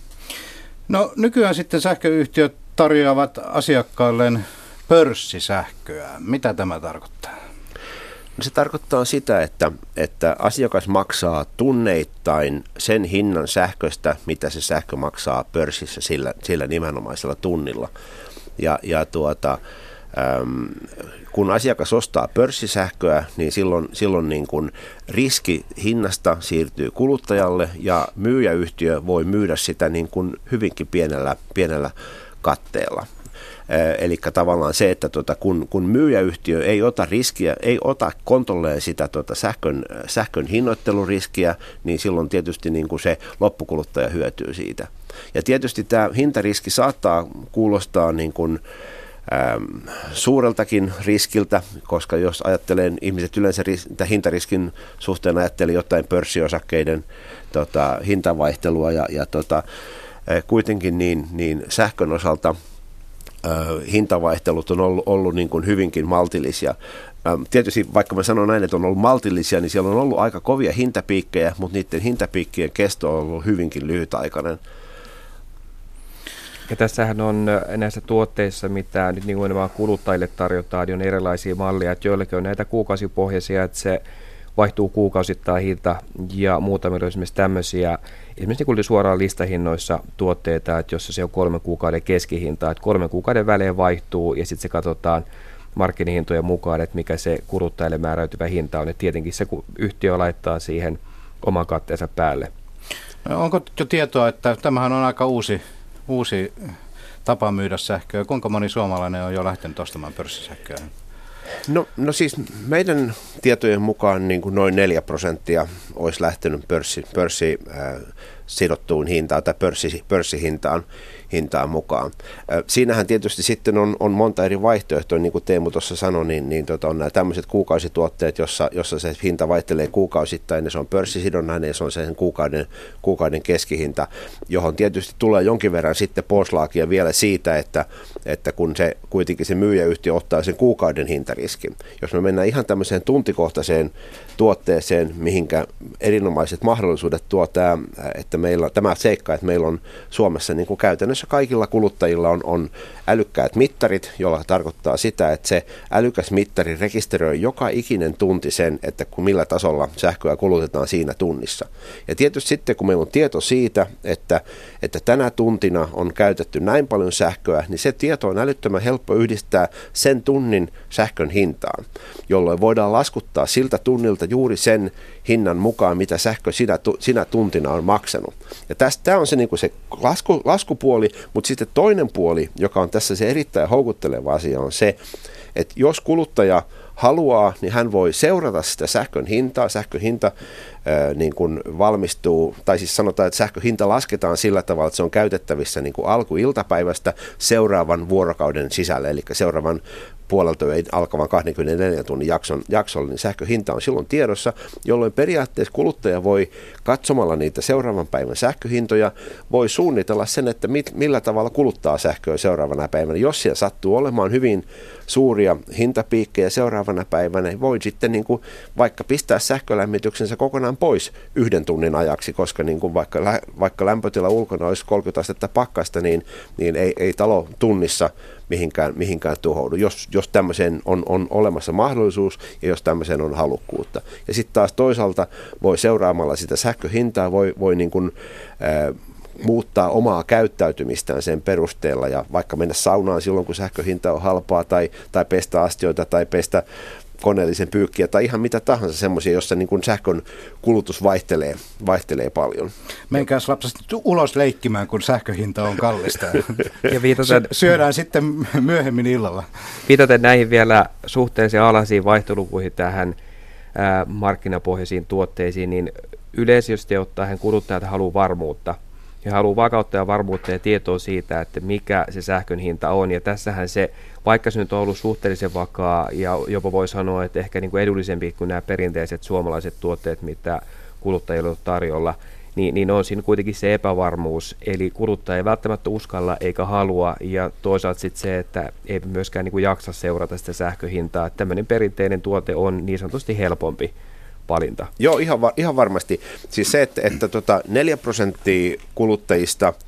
No nykyään sitten sähköyhtiöt tarjoavat asiakkailleen pörssisähköä. Mitä tämä tarkoittaa? No se tarkoittaa sitä, että, että asiakas maksaa tunneittain sen hinnan sähköstä, mitä se sähkö maksaa pörssissä sillä, sillä nimenomaisella tunnilla. Ja, ja tuota, kun asiakas ostaa pörssisähköä, niin silloin, silloin niin kuin riski hinnasta siirtyy kuluttajalle ja myyjäyhtiö voi myydä sitä niin kuin hyvinkin pienellä, pienellä katteella. Eli tavallaan se, että tuota, kun, kun myyjäyhtiö ei ota riskiä, ei ota kontolleen sitä tuota sähkön, sähkön hinnoitteluriskiä, niin silloin tietysti niin kuin se loppukuluttaja hyötyy siitä. Ja tietysti tämä hintariski saattaa kuulostaa niin kuin, Ähm, suureltakin riskiltä, koska jos ajattelen, ihmiset yleensä ris- hintariskin suhteen ajattelee jotain pörssiosakkeiden tota, hintavaihtelua ja, ja tota, äh, kuitenkin niin, niin sähkön osalta äh, hintavaihtelut on ollut, ollut niin kuin hyvinkin maltillisia. Ähm, tietysti vaikka mä sanon näin, että on ollut maltillisia, niin siellä on ollut aika kovia hintapiikkejä, mutta niiden hintapiikkien kesto on ollut hyvinkin lyhytaikainen. Ja tässähän on näissä tuotteissa, mitä nyt niin nämä kuluttajille tarjotaan, niin on erilaisia malleja, että joillekin on näitä kuukausipohjaisia, että se vaihtuu kuukausittain hinta ja muutamilla on esimerkiksi tämmöisiä, esimerkiksi niin suoraan listahinnoissa tuotteita, että jossa se on kolmen kuukauden keskihinta, että kolmen kuukauden välein vaihtuu ja sitten se katsotaan markkinahintojen mukaan, että mikä se kuluttajalle määräytyvä hinta on. Ja tietenkin se yhtiö laittaa siihen oman katteensa päälle. No, onko jo tietoa, että tämähän on aika uusi uusi tapa myydä sähköä. Kuinka moni suomalainen on jo lähtenyt ostamaan pörssisähköä? No, no siis meidän tietojen mukaan niin kuin noin 4 prosenttia olisi lähtenyt pörssi, pörssi äh, sidottuun hintaan tai pörssi, pörssihintaan hintaan mukaan. Siinähän tietysti sitten on, on monta eri vaihtoehtoa, niin kuin Teemu tuossa sanoi, niin, niin tota, on nämä tämmöiset kuukausituotteet, jossa, jossa se hinta vaihtelee kuukausittain, ja se on pörssisidonnainen, ja se on sen kuukauden, kuukauden keskihinta, johon tietysti tulee jonkin verran sitten poslaakia vielä siitä, että, että kun se kuitenkin se myyjäyhtiö ottaa sen kuukauden hintariskin. Jos me mennään ihan tämmöiseen tuntikohtaiseen tuotteeseen, mihinkä erinomaiset mahdollisuudet tuo tämä, että meillä, tämä seikka, että meillä on Suomessa niin kuin käytännössä kaikilla kuluttajilla on, on älykkäät mittarit, jolla tarkoittaa sitä, että se älykäs mittari rekisteröi joka ikinen tunti sen, että kun millä tasolla sähköä kulutetaan siinä tunnissa. Ja tietysti sitten, kun meillä on tieto siitä, että, että tänä tuntina on käytetty näin paljon sähköä, niin se tieto on älyttömän helppo yhdistää sen tunnin sähkön hintaan, jolloin voidaan laskuttaa siltä tunnilta juuri sen hinnan mukaan, mitä sähkö sinä, sinä tuntina on maksanut. Ja tämä on se, niin kuin se lasku, laskupuoli, mutta sitten toinen puoli, joka on tässä se erittäin houkutteleva asia, on se, että jos kuluttaja haluaa, niin hän voi seurata sitä sähkön hintaa. Sähkön hinta niin kuin valmistuu, tai siis sanotaan, että sähköhinta lasketaan sillä tavalla, että se on käytettävissä niin kuin alkuiltapäivästä seuraavan vuorokauden sisällä, eli seuraavan puolelta alkavan 24 tunnin jakson, jaksolla, niin sähköhinta on silloin tiedossa, jolloin periaatteessa kuluttaja voi katsomalla niitä seuraavan päivän sähköhintoja, voi suunnitella sen, että mit, millä tavalla kuluttaa sähköä seuraavana päivänä. Jos siellä sattuu olemaan hyvin suuria hintapiikkejä seuraavana päivänä, niin voi sitten niin kuin vaikka pistää sähkölämmityksensä kokonaan pois yhden tunnin ajaksi, koska niin kuin vaikka, vaikka lämpötila ulkona olisi 30 astetta pakkasta, niin, niin ei, ei talo tunnissa mihinkään, mihinkään tuhoudu, jos, jos tämmöiseen on, on olemassa mahdollisuus ja jos tämmöiseen on halukkuutta. Ja sitten taas toisaalta voi seuraamalla sitä sähköhintaa, voi, voi niin kuin, ää, muuttaa omaa käyttäytymistään sen perusteella ja vaikka mennä saunaan silloin, kun sähköhinta on halpaa tai, tai pestä astioita tai pestä koneellisen pyykkiä tai ihan mitä tahansa semmoisia, jossa niin kuin sähkön kulutus vaihtelee, vaihtelee paljon. Menkääs lapset ulos leikkimään, kun sähköhinta on kallista. ja viitaten, syödään sitten myöhemmin illalla. Viitaten näihin vielä suhteellisen alhaisiin vaihtolukuihin tähän markkinapohjaisiin tuotteisiin, niin yleisesti ottaen kuluttajat haluaa varmuutta – ja haluaa vakautta ja varmuutta ja tietoa siitä, että mikä se sähkön hinta on. Ja tässähän se, vaikka se nyt on ollut suhteellisen vakaa ja jopa voi sanoa, että ehkä niin kuin edullisempi kuin nämä perinteiset suomalaiset tuotteet, mitä kuluttajille on tarjolla, niin, niin on siinä kuitenkin se epävarmuus. Eli kuluttaja ei välttämättä uskalla eikä halua, ja toisaalta sitten se, että ei myöskään niin kuin jaksa seurata sitä sähköhintaa. Tämmöinen perinteinen tuote on niin sanotusti helpompi valinta. Joo, ihan, ihan varmasti. Siis se, että, että tota 4 prosenttia kuluttajista –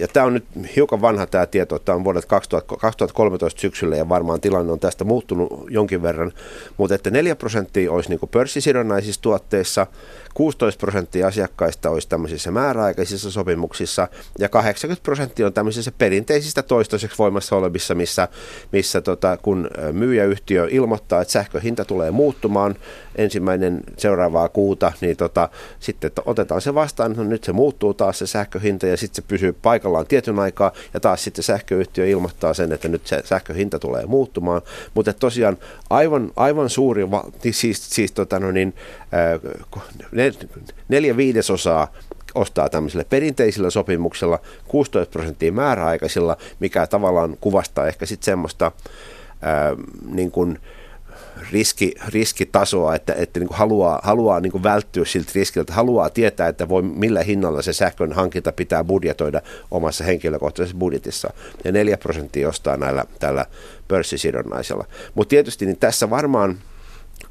ja tämä on nyt hiukan vanha tämä tieto, tämä on vuodet 2013 syksyllä ja varmaan tilanne on tästä muuttunut jonkin verran, mutta että 4 prosenttia olisi niin pörssisidonnaisissa tuotteissa, 16 prosenttia asiakkaista olisi tämmöisissä määräaikaisissa sopimuksissa ja 80 prosenttia on tämmöisissä perinteisistä toistaiseksi voimassa olevissa, missä, missä tota, kun myyjäyhtiö ilmoittaa, että sähköhinta tulee muuttumaan ensimmäinen seuraavaa kuuta, niin tota, sitten otetaan se vastaan, että no nyt se muuttuu taas se sähköhinta ja sitten se pysyy paikallaan tietyn aikaa ja taas sitten sähköyhtiö ilmoittaa sen, että nyt se sähköhinta tulee muuttumaan, mutta tosiaan aivan, aivan suuri, siis, siis tota no niin, neljä viidesosaa ostaa tämmöisellä perinteisillä sopimuksella, 16 prosenttia määräaikaisilla, mikä tavallaan kuvastaa ehkä sitten semmoista ää, niin kuin, riski, riskitasoa, että, että niin kuin haluaa, haluaa niin kuin välttyä siltä riskiltä, haluaa tietää, että voi, millä hinnalla se sähkön hankinta pitää budjetoida omassa henkilökohtaisessa budjetissa. Ja 4 prosenttia ostaa näillä tällä pörssisidonnaisella. Mutta tietysti niin tässä varmaan,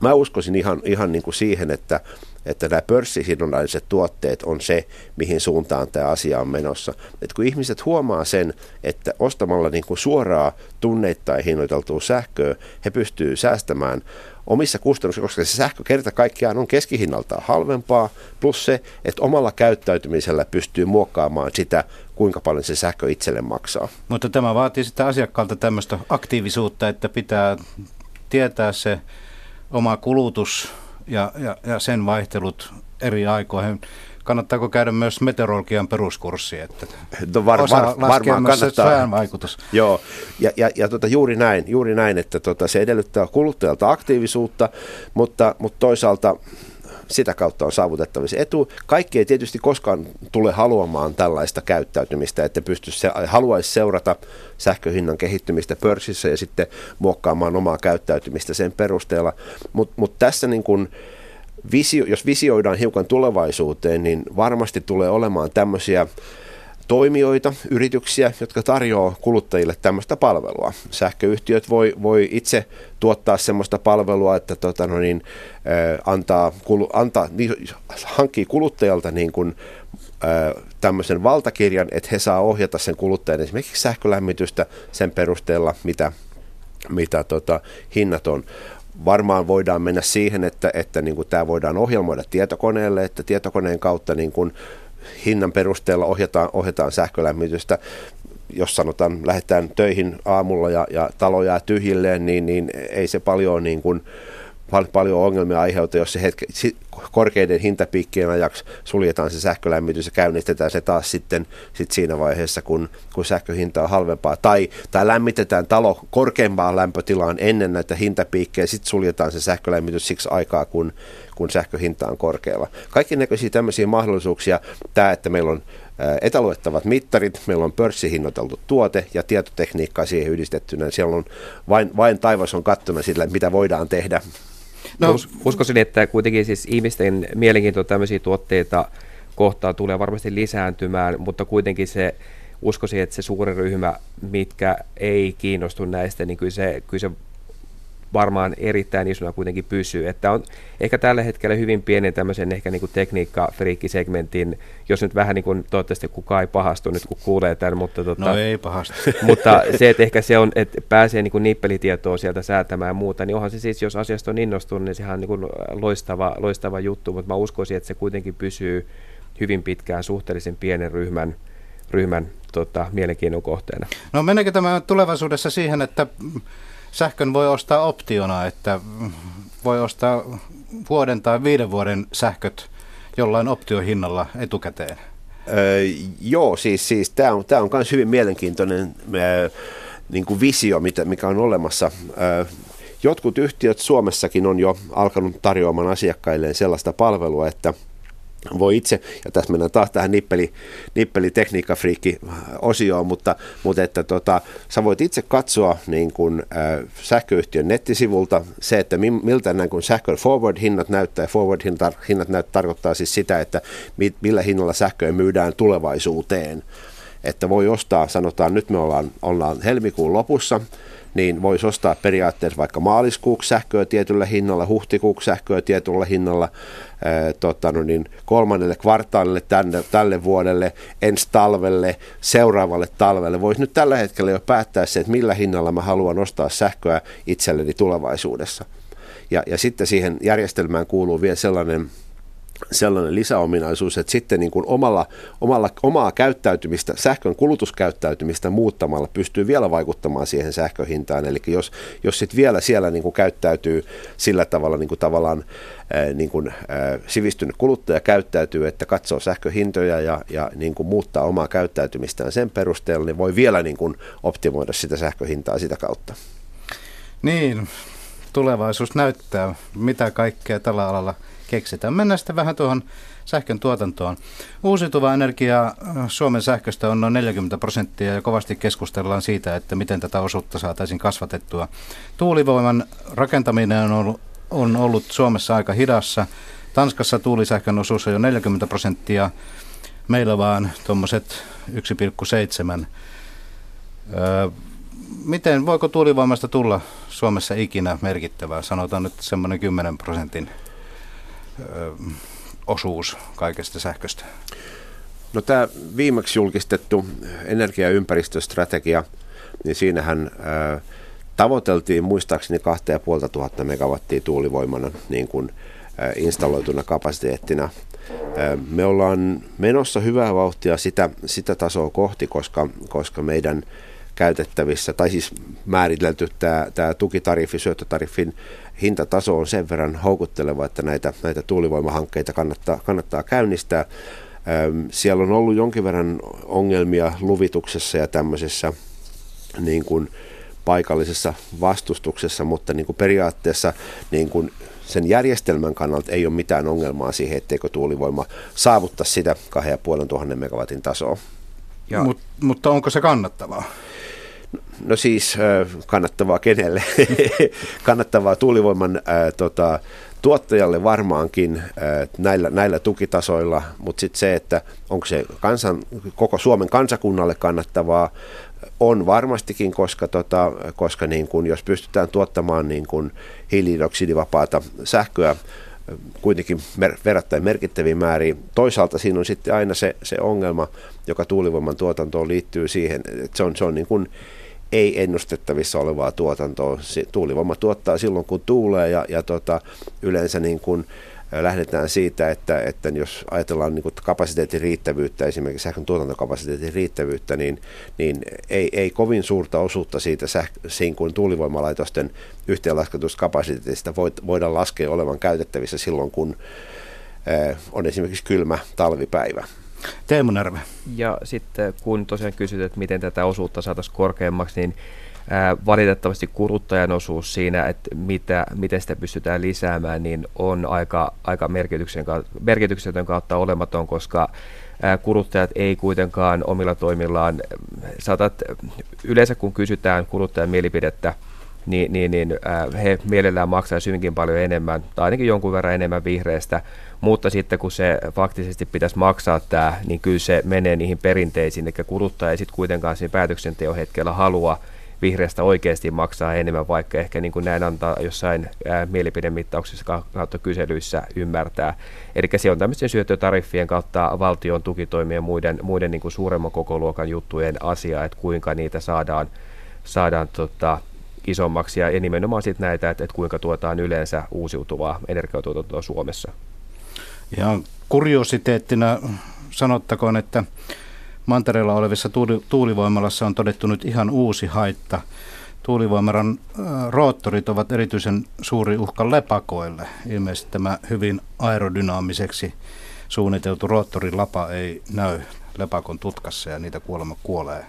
mä uskoisin ihan, ihan niin kuin siihen, että, että nämä pörssisidonnaiset tuotteet on se, mihin suuntaan tämä asia on menossa. Et kun ihmiset huomaa sen, että ostamalla niin kuin suoraa tunneittain hinnoiteltua sähköä, he pystyvät säästämään omissa kustannuksissa, koska se sähkö kerta kaikkiaan on keskihinnaltaan halvempaa, plus se, että omalla käyttäytymisellä pystyy muokkaamaan sitä, kuinka paljon se sähkö itselle maksaa. Mutta tämä vaatii sitten asiakkaalta tämmöistä aktiivisuutta, että pitää tietää se oma kulutus ja, ja, ja sen vaihtelut eri aikoihin. Kannattaako käydä myös meteorologian peruskurssi, että no var, var, varmaan kannattaa. vaikutus. Joo, ja, ja, ja tota, juuri näin, juuri näin, että tota, se edellyttää kuluttajalta aktiivisuutta, mutta, mutta toisaalta sitä kautta on saavutettavissa etu. Kaikki ei tietysti koskaan tule haluamaan tällaista käyttäytymistä, että pysty se, haluaisi seurata sähköhinnan kehittymistä pörssissä ja sitten muokkaamaan omaa käyttäytymistä sen perusteella. Mutta mut tässä niin kun, visio, jos visioidaan hiukan tulevaisuuteen, niin varmasti tulee olemaan tämmöisiä toimijoita, yrityksiä, jotka tarjoaa kuluttajille tämmöistä palvelua. Sähköyhtiöt voi, voi itse tuottaa semmoista palvelua, että tota, no niin, äh, antaa, kulu, antaa, niin, hankkii kuluttajalta niin kuin, äh, tämmöisen valtakirjan, että he saa ohjata sen kuluttajan esimerkiksi sähkölämmitystä sen perusteella, mitä, mitä tota, hinnat on varmaan voidaan mennä siihen, että, että niin kuin tämä voidaan ohjelmoida tietokoneelle, että tietokoneen kautta niin kuin hinnan perusteella ohjataan, ohjataan sähkölämmitystä. Jos sanotaan, lähdetään töihin aamulla ja, ja talo jää tyhjilleen, niin, niin ei se paljon niin kuin pal- paljon ongelmia aiheuttaa, jos se hetke, korkeiden hintapiikkien ajaksi suljetaan se sähkölämmitys ja käynnistetään se taas sitten sit siinä vaiheessa, kun, kun sähköhinta on halvempaa. Tai, tai lämmitetään talo korkeampaan lämpötilaan ennen näitä hintapiikkejä, sitten suljetaan se sähkölämmitys siksi aikaa, kun, kun sähköhinta on korkealla. Kaikki näköisiä tämmöisiä mahdollisuuksia, tämä, että meillä on etäluettavat mittarit, meillä on pörssihinnoiteltu tuote ja tietotekniikka siihen yhdistettynä. Siellä on vain, vain taivas on kattuna sillä, mitä voidaan tehdä. No, uskoisin, että kuitenkin siis ihmisten mielenkiinto tämmöisiä tuotteita kohtaan tulee varmasti lisääntymään, mutta kuitenkin se uskoisin, että se suuri ryhmä, mitkä ei kiinnostu näistä, niin kyllä se, kyllä se varmaan erittäin isona kuitenkin pysyy. Että on ehkä tällä hetkellä hyvin pienen tämmöisen ehkä niin tekniikka segmentin jos nyt vähän niin kuin, toivottavasti kukaan ei pahastu nyt kun kuulee tämän, mutta, tota, no ei pahastu. mutta se, että ehkä se on, että pääsee niin kuin nippelitietoa sieltä säätämään ja muuta, niin onhan se siis, jos asiasta on innostunut, niin sehän on niin kuin loistava, loistava juttu, mutta mä uskoisin, että se kuitenkin pysyy hyvin pitkään suhteellisen pienen ryhmän, ryhmän tota, mielenkiinnon kohteena. No meneekö tämä tulevaisuudessa siihen, että sähkön voi ostaa optiona, että voi ostaa vuoden tai viiden vuoden sähköt jollain optiohinnalla etukäteen? Öö, joo, siis, siis tämä on, tää on myös hyvin mielenkiintoinen öö, niin kuin visio, mitä, mikä on olemassa. Öö, jotkut yhtiöt Suomessakin on jo alkanut tarjoamaan asiakkailleen sellaista palvelua, että – voi itse, ja tässä mennään taas tähän nippeli, nippeli tekniikkafriikki osioon, mutta, mutta että tota, sä voit itse katsoa niin kun, äh, sähköyhtiön nettisivulta se, että mi, miltä näin kun sähkön forward-hinnat näyttää, forward-hinnat näyttää, tarkoittaa siis sitä, että mi, millä hinnalla sähköä myydään tulevaisuuteen. Että voi ostaa, sanotaan nyt me ollaan, ollaan helmikuun lopussa, niin voisi ostaa periaatteessa vaikka maaliskuuksi sähköä tietyllä hinnalla, huhtikuuksi sähköä tietyllä hinnalla, ää, tota, no niin, kolmannelle kvartaalille tänne, tälle vuodelle, ensi talvelle, seuraavalle talvelle. Voisi nyt tällä hetkellä jo päättää se, että millä hinnalla mä haluan ostaa sähköä itselleni tulevaisuudessa. Ja, ja sitten siihen järjestelmään kuuluu vielä sellainen sellainen lisäominaisuus, että sitten niin kuin omalla, omalla, omaa käyttäytymistä, sähkön kulutuskäyttäytymistä muuttamalla pystyy vielä vaikuttamaan siihen sähköhintaan. Eli jos, jos sitten vielä siellä niin kuin käyttäytyy sillä tavalla niin kuin tavallaan niin kuin, sivistynyt kuluttaja käyttäytyy, että katsoo sähköhintoja ja, ja niin kuin muuttaa omaa käyttäytymistään sen perusteella, niin voi vielä niin kuin optimoida sitä sähköhintaa sitä kautta. Niin, tulevaisuus näyttää, mitä kaikkea tällä alalla – keksitään. Mennään sitten vähän tuohon sähkön tuotantoon. Uusiutuva energia äh, Suomen sähköstä on noin 40 prosenttia ja kovasti keskustellaan siitä, että miten tätä osuutta saataisiin kasvatettua. Tuulivoiman rakentaminen on ollut, on ollut Suomessa aika hidassa. Tanskassa tuulisähkön osuus on jo 40 prosenttia, meillä vaan tuommoiset 1,7. Öö, miten, voiko tuulivoimasta tulla Suomessa ikinä merkittävää? Sanotaan nyt semmoinen 10 prosentin osuus kaikesta sähköstä? No tämä viimeksi julkistettu energia- ja ympäristöstrategia, niin siinähän tavoiteltiin muistaakseni 2500 megawattia tuulivoimana niin kuin, installoituna kapasiteettina. Me ollaan menossa hyvää vauhtia sitä, sitä tasoa kohti, koska, koska meidän käytettävissä, tai siis määritelty tämä, tämä tukitariffi, syöttötariffin hintataso on sen verran houkutteleva, että näitä, näitä tuulivoimahankkeita kannattaa, kannattaa käynnistää. Siellä on ollut jonkin verran ongelmia luvituksessa ja tämmöisessä niin kuin paikallisessa vastustuksessa, mutta niin kuin periaatteessa niin kuin sen järjestelmän kannalta ei ole mitään ongelmaa siihen, etteikö tuulivoima saavuttaa sitä 2500 megawatin tasoa. Mut, mutta onko se kannattavaa? No siis kannattavaa kenelle? kannattavaa tuulivoiman ää, tota, tuottajalle varmaankin ää, näillä, näillä tukitasoilla, mutta sitten se, että onko se kansan, koko Suomen kansakunnalle kannattavaa, on varmastikin, koska, tota, koska niin kun, jos pystytään tuottamaan niin kun hiilidioksidivapaata sähköä kuitenkin mer- verrattain merkittäviin määriin. Toisaalta siinä on sitten aina se, se ongelma, joka tuulivoiman tuotantoon liittyy siihen, että se on, se on niin kuin ei ennustettavissa olevaa tuotantoa. Tuulivoima tuottaa silloin, kun tuulee ja, ja tota, yleensä niin kuin, lähdetään siitä, että, että jos ajatellaan niin kapasiteetin riittävyyttä, esimerkiksi sähkön tuotantokapasiteetin riittävyyttä, niin, niin ei, ei kovin suurta osuutta siitä säh- kuin tuulivoimalaitosten yhteenlasketusta kapasiteetista voidaan laskea olevan käytettävissä silloin, kun on esimerkiksi kylmä talvipäivä. Teemu Närve. Ja sitten kun tosiaan kysyt, että miten tätä osuutta saataisiin korkeammaksi, niin valitettavasti kuluttajan osuus siinä, että mitä, miten sitä pystytään lisäämään, niin on aika, aika merkityksetön kautta olematon, koska kuluttajat ei kuitenkaan omilla toimillaan, saatat, yleensä kun kysytään kuluttajan mielipidettä, niin, niin, niin he mielellään maksaa hyvinkin paljon enemmän, tai ainakin jonkun verran enemmän vihreästä, mutta sitten kun se faktisesti pitäisi maksaa tämä, niin kyllä se menee niihin perinteisiin, eli kuluttaja ei sitten kuitenkaan siinä päätöksenteon hetkellä halua vihreästä oikeasti maksaa enemmän, vaikka ehkä niin kuin näin antaa jossain ää, mielipidemittauksissa kautta kyselyissä ymmärtää. Eli se on tämmöisten syöttötariffien kautta valtion tukitoimien muiden, muiden niin kuin suuremman kokoluokan juttujen asia, että kuinka niitä saadaan, saadaan tota, isommaksi ja, ja nimenomaan sitten näitä, että, että kuinka tuotaan yleensä uusiutuvaa energiatuotantoa Suomessa. Ihan kuriositeettina sanottakoon, että mantereella olevissa tuuli, tuulivoimalassa on todettu nyt ihan uusi haitta. Tuulivoimaran äh, roottorit ovat erityisen suuri uhka lepakoille. Ilmeisesti tämä hyvin aerodynaamiseksi suunniteltu roottorilapa ei näy lepakon tutkassa ja niitä kuolema kuolee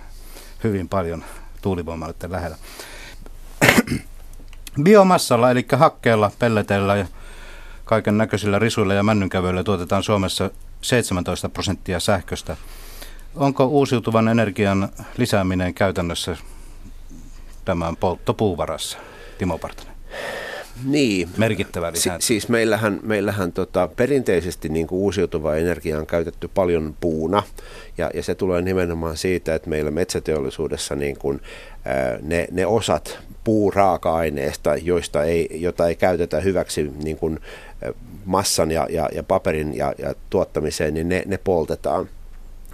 hyvin paljon tuulivoimaloiden lähellä. Biomassalla, eli hakkeella, pelleteillä ja kaiken näköisillä risuilla ja männynkävyillä tuotetaan Suomessa 17 prosenttia sähköstä. Onko uusiutuvan energian lisääminen käytännössä tämän polttopuuvarassa, Timo Partanen? Niin. Merkittävä Si- siis meillähän, meillähän tota, perinteisesti niin kuin uusiutuvaa energiaa on käytetty paljon puuna, ja, ja se tulee nimenomaan siitä, että meillä metsäteollisuudessa niin kuin, ää, ne, ne osat puuraaka-aineesta, joista ei, jota ei käytetä hyväksi niin kuin, massan ja, ja, ja paperin ja, ja tuottamiseen, niin ne, ne poltetaan.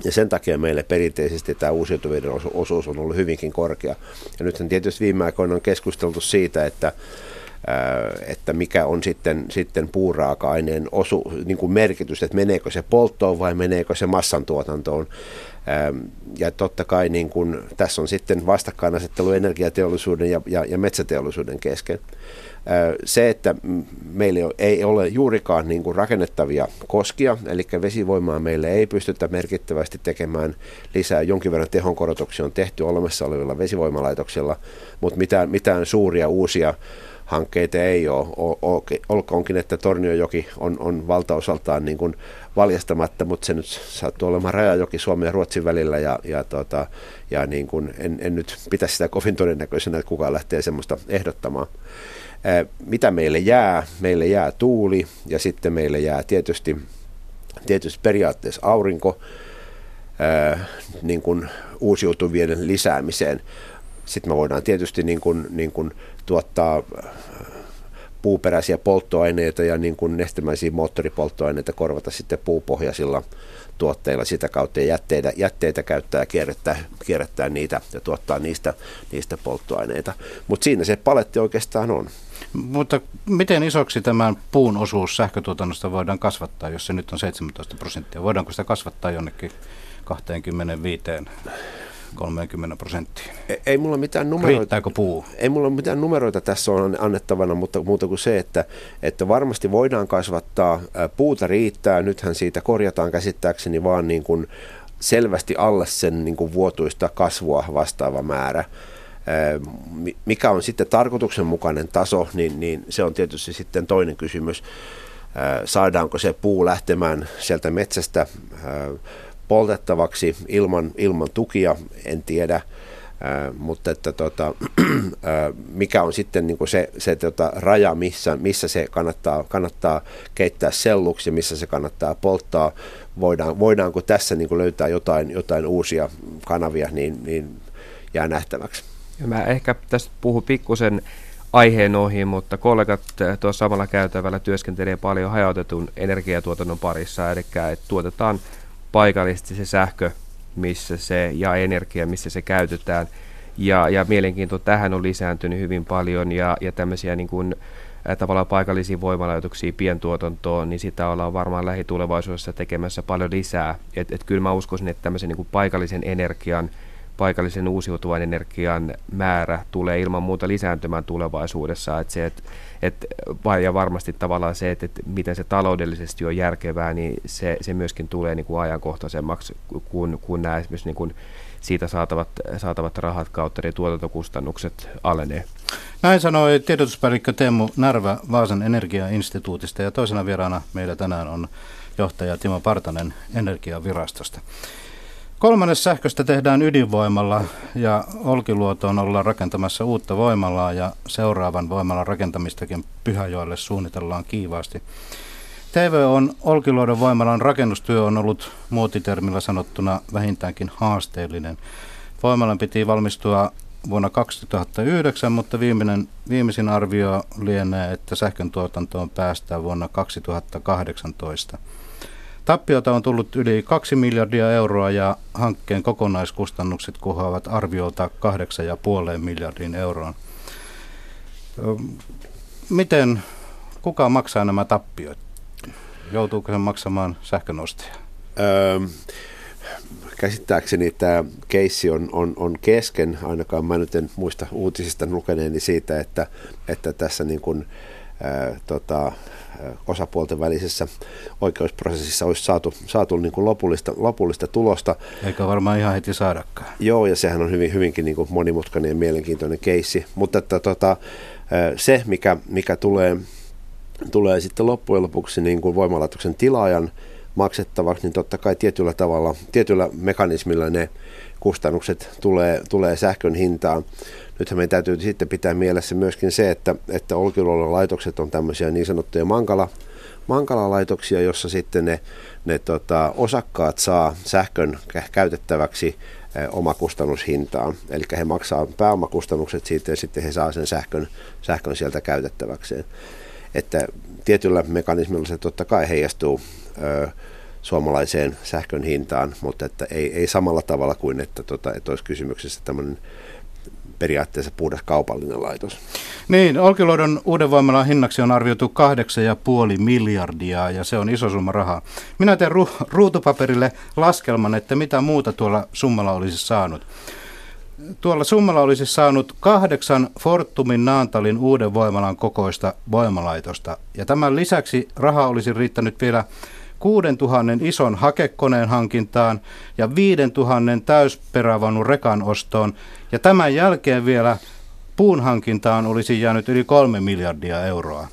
Ja sen takia meille perinteisesti tämä uusiutuvien osuus on ollut hyvinkin korkea. Ja nythän tietysti viime aikoina on keskusteltu siitä, että että mikä on sitten, sitten puuraaka-aineen osu, niin kuin merkitys, että meneekö se polttoon vai meneekö se massantuotantoon. Ja totta kai niin kuin, tässä on sitten vastakkainasettelu energiateollisuuden ja, ja, ja metsäteollisuuden kesken. Se, että meillä ei ole juurikaan niin kuin rakennettavia koskia, eli vesivoimaa meille ei pystytä merkittävästi tekemään lisää. Jonkin verran tehonkorotuksia on tehty olemassa olevilla vesivoimalaitoksilla, mutta mitään, mitään suuria uusia hankkeita ei ole. Olkoonkin, että Torniojoki on, on valtaosaltaan niin kuin valjastamatta, mutta se nyt sattuu olemaan rajajoki Suomen ja Ruotsin välillä ja, ja, tota, ja niin kuin en, en nyt pitäisi sitä kovin todennäköisenä, että kukaan lähtee semmoista ehdottamaan. Mitä meille jää? Meille jää tuuli ja sitten meille jää tietysti, tietysti periaatteessa aurinko niin kuin uusiutuvien lisäämiseen. Sitten me voidaan tietysti niin kuin, niin kuin tuottaa puuperäisiä polttoaineita ja niin kuin nestemäisiä moottoripolttoaineita korvata sitten puupohjaisilla tuotteilla sitä kautta ja jätteitä, jätteitä käyttää ja kierrättää, kierrättää niitä ja tuottaa niistä, niistä polttoaineita. Mutta siinä se paletti oikeastaan on. Mutta miten isoksi tämän puun osuus sähkötuotannosta voidaan kasvattaa, jos se nyt on 17 prosenttia? Voidaanko sitä kasvattaa jonnekin 25 30 prosenttiin. Ei, ei mulla mitään numeroita. Riittääkö puu? Ei mulla mitään numeroita tässä on annettavana, mutta muuta kuin se, että, että varmasti voidaan kasvattaa. Puuta riittää, nythän siitä korjataan käsittääkseni vaan niin kuin selvästi alle sen niin kuin vuotuista kasvua vastaava määrä. Mikä on sitten tarkoituksenmukainen taso, niin, niin se on tietysti sitten toinen kysymys. Saadaanko se puu lähtemään sieltä metsästä poltettavaksi ilman, ilman tukia, en tiedä. Äh, mutta että tota, äh, mikä on sitten niin se, se tota, raja, missä, missä se kannattaa, kannattaa keittää selluksi missä se kannattaa polttaa, voidaan, voidaanko tässä niin löytää jotain, jotain uusia kanavia, niin, niin jää nähtäväksi. Ja mä ehkä tästä puhun pikkusen aiheen ohi, mutta kollegat tuossa samalla käytävällä työskentelee paljon hajautetun energiatuotannon parissa, eli tuotetaan paikallisesti se sähkö missä se, ja energia, missä se käytetään. Ja, ja mielenkiinto tähän on lisääntynyt hyvin paljon ja, ja tämmöisiä niin kuin, tavallaan paikallisiin voimalaitoksiin, pientuotantoon, niin sitä ollaan varmaan lähitulevaisuudessa tekemässä paljon lisää. Et, et kyllä mä uskoisin, että tämmöisen niin kuin paikallisen energian paikallisen uusiutuvan energian määrä tulee ilman muuta lisääntymään tulevaisuudessa. Et se, et, et, ja varmasti tavallaan se, että et miten se taloudellisesti on järkevää, niin se, se myöskin tulee niin kuin ajankohtaisemmaksi, kun, kun nämä esimerkiksi niin kuin siitä saatavat, saatavat rahat kautta ne tuotantokustannukset alenee. Näin sanoi tiedotuspäällikkö Teemu Närvä Vaasan energiainstituutista ja toisena vieraana meillä tänään on johtaja Timo Partanen Energiavirastosta. Kolmannes sähköstä tehdään ydinvoimalla ja Olkiluotoon ollaan rakentamassa uutta voimalaa ja seuraavan voimalan rakentamistakin Pyhäjoelle suunnitellaan kiivaasti. TV on Olkiluodon voimalan rakennustyö on ollut muotitermillä sanottuna vähintäänkin haasteellinen. Voimalan piti valmistua vuonna 2009, mutta viimeinen, viimeisin arvio lienee, että sähkön tuotantoon päästään vuonna 2018. Tappiota on tullut yli 2 miljardia euroa ja hankkeen kokonaiskustannukset kohoavat arviolta 8,5 miljardin euroon. Miten, kuka maksaa nämä tappiot? Joutuuko se maksamaan sähkönostaja? Öö, käsittääkseni tämä keissi on, on, on kesken, ainakaan mä nyt en muista uutisista lukeneeni siitä, että, että tässä niin kuin, ää, tota, osapuolten välisessä oikeusprosessissa olisi saatu, saatu niin kuin lopullista, lopullista tulosta. Eikä varmaan ihan heti saadakaan. Joo, ja sehän on hyvin, hyvinkin niin kuin monimutkainen ja mielenkiintoinen keissi. Mutta että, tota, se, mikä, mikä tulee, tulee sitten loppujen lopuksi niin kuin voimalaitoksen tilaajan maksettavaksi, niin totta kai tietyllä tavalla, tietyllä mekanismilla ne kustannukset tulee, tulee sähkön hintaan. Nythän meidän täytyy sitten pitää mielessä myöskin se, että, että Olkiluodon laitokset on tämmöisiä niin sanottuja mankala, mankala-laitoksia, jossa sitten ne, ne tota, osakkaat saa sähkön käytettäväksi eh, omakustannushintaan. Eli he maksaa pääomakustannukset siitä ja sitten he saa sen sähkön, sähkön sieltä käytettäväkseen. Että tietyllä mekanismilla se totta kai heijastuu ö, suomalaiseen sähkön hintaan, mutta että ei, ei samalla tavalla kuin että, tota, että olisi kysymyksessä tämmöinen periaatteessa puhdas kaupallinen laitos. Niin, Olkiluodon uuden voimalan hinnaksi on arvioitu 8,5 miljardia ja se on iso summa rahaa. Minä teen ru- ruutupaperille laskelman, että mitä muuta tuolla summalla olisi saanut. Tuolla summalla olisi saanut kahdeksan Fortumin Naantalin uuden voimalan kokoista voimalaitosta. Ja tämän lisäksi raha olisi riittänyt vielä 6000 ison hakekoneen hankintaan ja 5000 täysperävaunun rekan ostoon. Ja tämän jälkeen vielä puun hankintaan olisi jäänyt yli 3 miljardia euroa.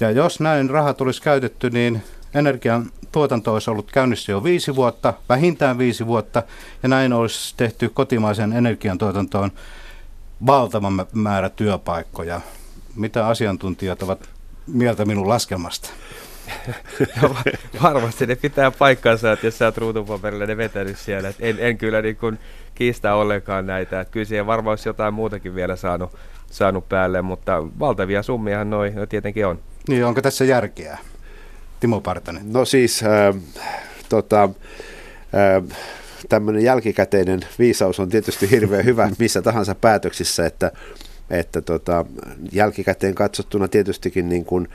Ja jos näin rahat olisi käytetty, niin energian tuotanto olisi ollut käynnissä jo viisi vuotta, vähintään viisi vuotta, ja näin olisi tehty kotimaisen energiantuotantoon valtavan määrä työpaikkoja. Mitä asiantuntijat ovat mieltä minun laskelmasta? Varmasti ne pitää paikkansa, että jos sä oot ruutupaperille ne vetänyt siellä. Et en, en kyllä niin kun kiistä ollenkaan näitä. Et kyllä siihen varmaan olisi jotain muutakin vielä saanut, saanut päälle, mutta valtavia summiahan noin no tietenkin on. Niin, onko tässä järkeä? Timo Partanen. No siis, äh, tota, äh, tämmöinen jälkikäteinen viisaus on tietysti hirveän hyvä missä tahansa päätöksissä, että, että tota, jälkikäteen katsottuna tietystikin niin kuin,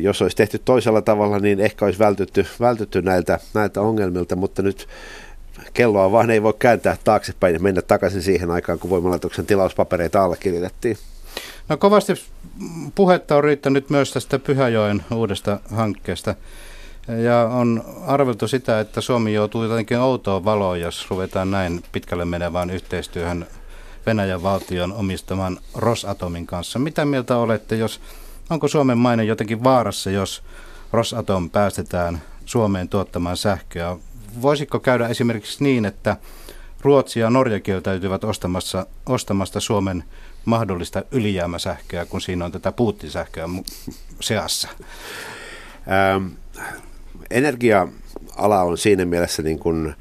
jos olisi tehty toisella tavalla, niin ehkä olisi vältytty, vältytty näiltä, näiltä ongelmilta, mutta nyt kelloa vaan ei voi kääntää taaksepäin ja mennä takaisin siihen aikaan, kun voimalaitoksen tilauspapereita allekirjoitettiin. No kovasti puhetta on riittänyt myös tästä Pyhäjoen uudesta hankkeesta. Ja on arveltu sitä, että Suomi joutuu jotenkin outoon valoon, jos ruvetaan näin pitkälle menevään yhteistyöhön Venäjän valtion omistaman Rosatomin kanssa. Mitä mieltä olette, jos onko Suomen maine jotenkin vaarassa, jos Rosatom päästetään Suomeen tuottamaan sähköä? Voisiko käydä esimerkiksi niin, että Ruotsi ja Norja kieltäytyvät ostamassa, ostamasta Suomen mahdollista ylijäämäsähköä, kun siinä on tätä puuttisähköä seassa? Ähm, energia-ala on siinä mielessä niin kuin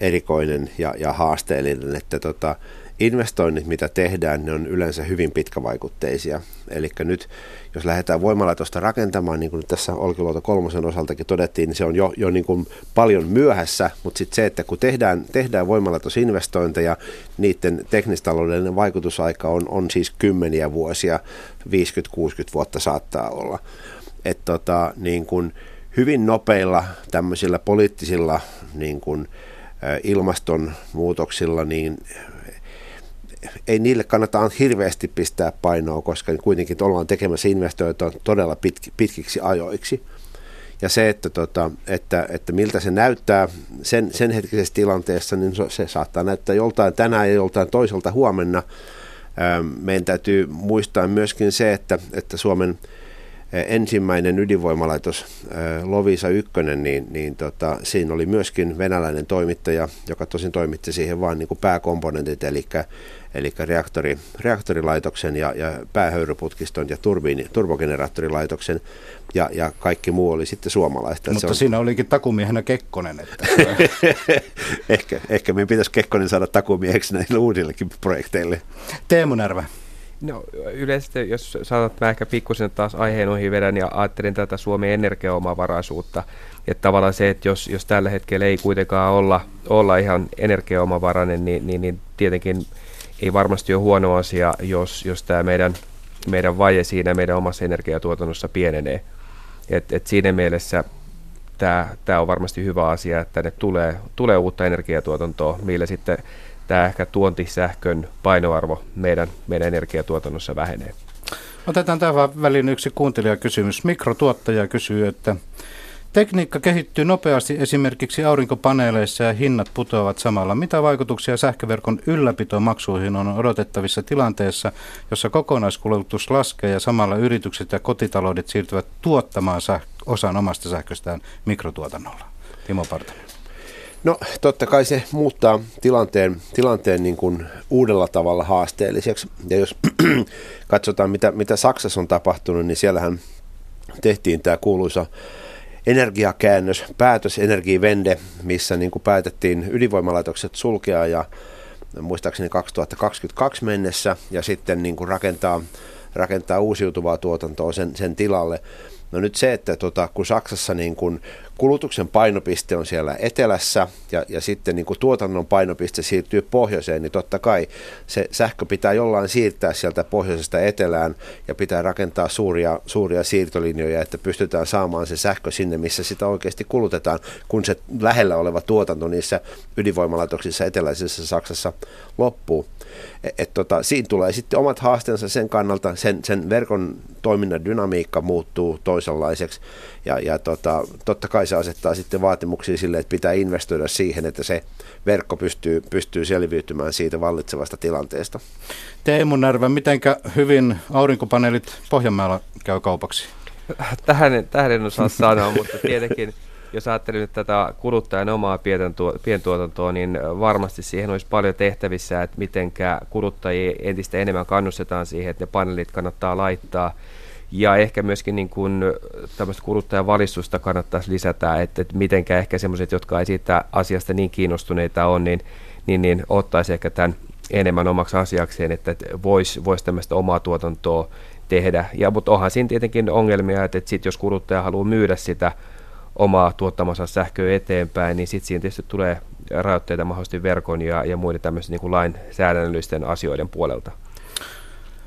erikoinen ja, ja haasteellinen, että tota, investoinnit, mitä tehdään, ne on yleensä hyvin pitkävaikutteisia. Eli nyt, jos lähdetään voimalaitosta rakentamaan, niin kuin tässä Olkiluoto kolmosen osaltakin todettiin, niin se on jo, jo niin kuin paljon myöhässä, mutta sitten se, että kun tehdään, tehdään voimalaitosinvestointeja, niiden teknistaloudellinen vaikutusaika on, on siis kymmeniä vuosia, 50-60 vuotta saattaa olla. Että tota, niin kuin hyvin nopeilla tämmöisillä poliittisilla niin kuin, ilmastonmuutoksilla, niin ei niille kannata hirveästi pistää painoa, koska kuitenkin ollaan tekemässä investointeja todella pitki, pitkiksi ajoiksi. Ja se, että, tota, että, että miltä se näyttää sen, sen hetkisessä tilanteessa, niin se saattaa näyttää joltain tänään ja joltain toiselta huomenna. Meidän täytyy muistaa myöskin se, että, että Suomen ensimmäinen ydinvoimalaitos Lovisa 1, niin, niin tota, siinä oli myöskin venäläinen toimittaja, joka tosin toimitti siihen vain niin pääkomponentit, eli eli reaktori, reaktorilaitoksen ja, ja päähöyryputkiston ja turbiini, turbogeneraattorilaitoksen ja, ja kaikki muu oli sitten suomalaista. Mutta se on... siinä olikin takumiehenä Kekkonen. Että... ehkä, ehkä meidän pitäisi Kekkonen saada takumieheksi näille uudillekin projekteille. Teemu Närvä. No yleisesti, jos sanot, mä ehkä pikkusen taas aiheen ohi vedän ja ajattelin tätä Suomen energiaomavaraisuutta, että tavallaan se, että jos, jos tällä hetkellä ei kuitenkaan olla, olla ihan energiaomavarainen, niin, niin, niin tietenkin ei varmasti ole huono asia, jos, jos tämä meidän, meidän vaje siinä meidän omassa energiatuotannossa pienenee. Et, et siinä mielessä tämä, on varmasti hyvä asia, että ne tulee, tulee uutta energiatuotantoa, millä sitten tämä ehkä tuontisähkön painoarvo meidän, meidän energiatuotannossa vähenee. Otetaan tähän väliin yksi kuuntelijakysymys. Mikrotuottaja kysyy, että Tekniikka kehittyy nopeasti esimerkiksi aurinkopaneeleissa ja hinnat putoavat samalla. Mitä vaikutuksia sähköverkon ylläpitomaksuihin on odotettavissa tilanteessa, jossa kokonaiskulutus laskee ja samalla yritykset ja kotitaloudet siirtyvät tuottamaan osan omasta sähköstään mikrotuotannolla? Timo Partanen. No totta kai se muuttaa tilanteen, tilanteen niin kuin uudella tavalla haasteelliseksi. Ja jos katsotaan, mitä, mitä Saksassa on tapahtunut, niin siellähän tehtiin tämä kuuluisa energiakäännös, päätös Energivende, missä niin kuin päätettiin ydinvoimalaitokset sulkea ja muistaakseni 2022 mennessä ja sitten niin kuin rakentaa, rakentaa uusiutuvaa tuotantoa sen, sen tilalle. No nyt se, että tota, kun Saksassa niin kun kulutuksen painopiste on siellä etelässä ja, ja sitten niin kun tuotannon painopiste siirtyy pohjoiseen, niin totta kai se sähkö pitää jollain siirtää sieltä pohjoisesta etelään ja pitää rakentaa suuria, suuria siirtolinjoja, että pystytään saamaan se sähkö sinne, missä sitä oikeasti kulutetaan, kun se lähellä oleva tuotanto niissä ydinvoimalaitoksissa eteläisessä Saksassa loppuu. Et, et tota, siinä tulee sitten omat haasteensa sen kannalta, sen, sen verkon toiminnan dynamiikka muuttuu toisenlaiseksi ja, ja tota, totta kai se asettaa sitten vaatimuksia sille, että pitää investoida siihen, että se verkko pystyy, pystyy selviytymään siitä vallitsevasta tilanteesta. Teemu Närvä, miten hyvin aurinkopaneelit Pohjanmaalla käy kaupaksi? Tähän, tähän en osaa sanoa, mutta tietenkin jos ajattelin nyt tätä kuluttajan omaa pientuotantoa, niin varmasti siihen olisi paljon tehtävissä, että miten kuluttajia entistä enemmän kannustetaan siihen, että ne paneelit kannattaa laittaa. Ja ehkä myöskin niin kuin tämmöistä kuluttajavalistusta kannattaisi lisätä, että, että mitenkä ehkä semmoiset, jotka ei siitä asiasta niin kiinnostuneita on, niin, niin, niin ottaisi ehkä tämän enemmän omaksi asiakseen, että voisi vois tämmöistä omaa tuotantoa tehdä. Ja, mutta onhan siinä tietenkin ongelmia, että, että sit jos kuluttaja haluaa myydä sitä omaa tuottamansa sähköä eteenpäin, niin sitten siinä tietysti tulee rajoitteita mahdollisesti verkon ja, ja muiden tämmöisten niin kuin lainsäädännöllisten asioiden puolelta.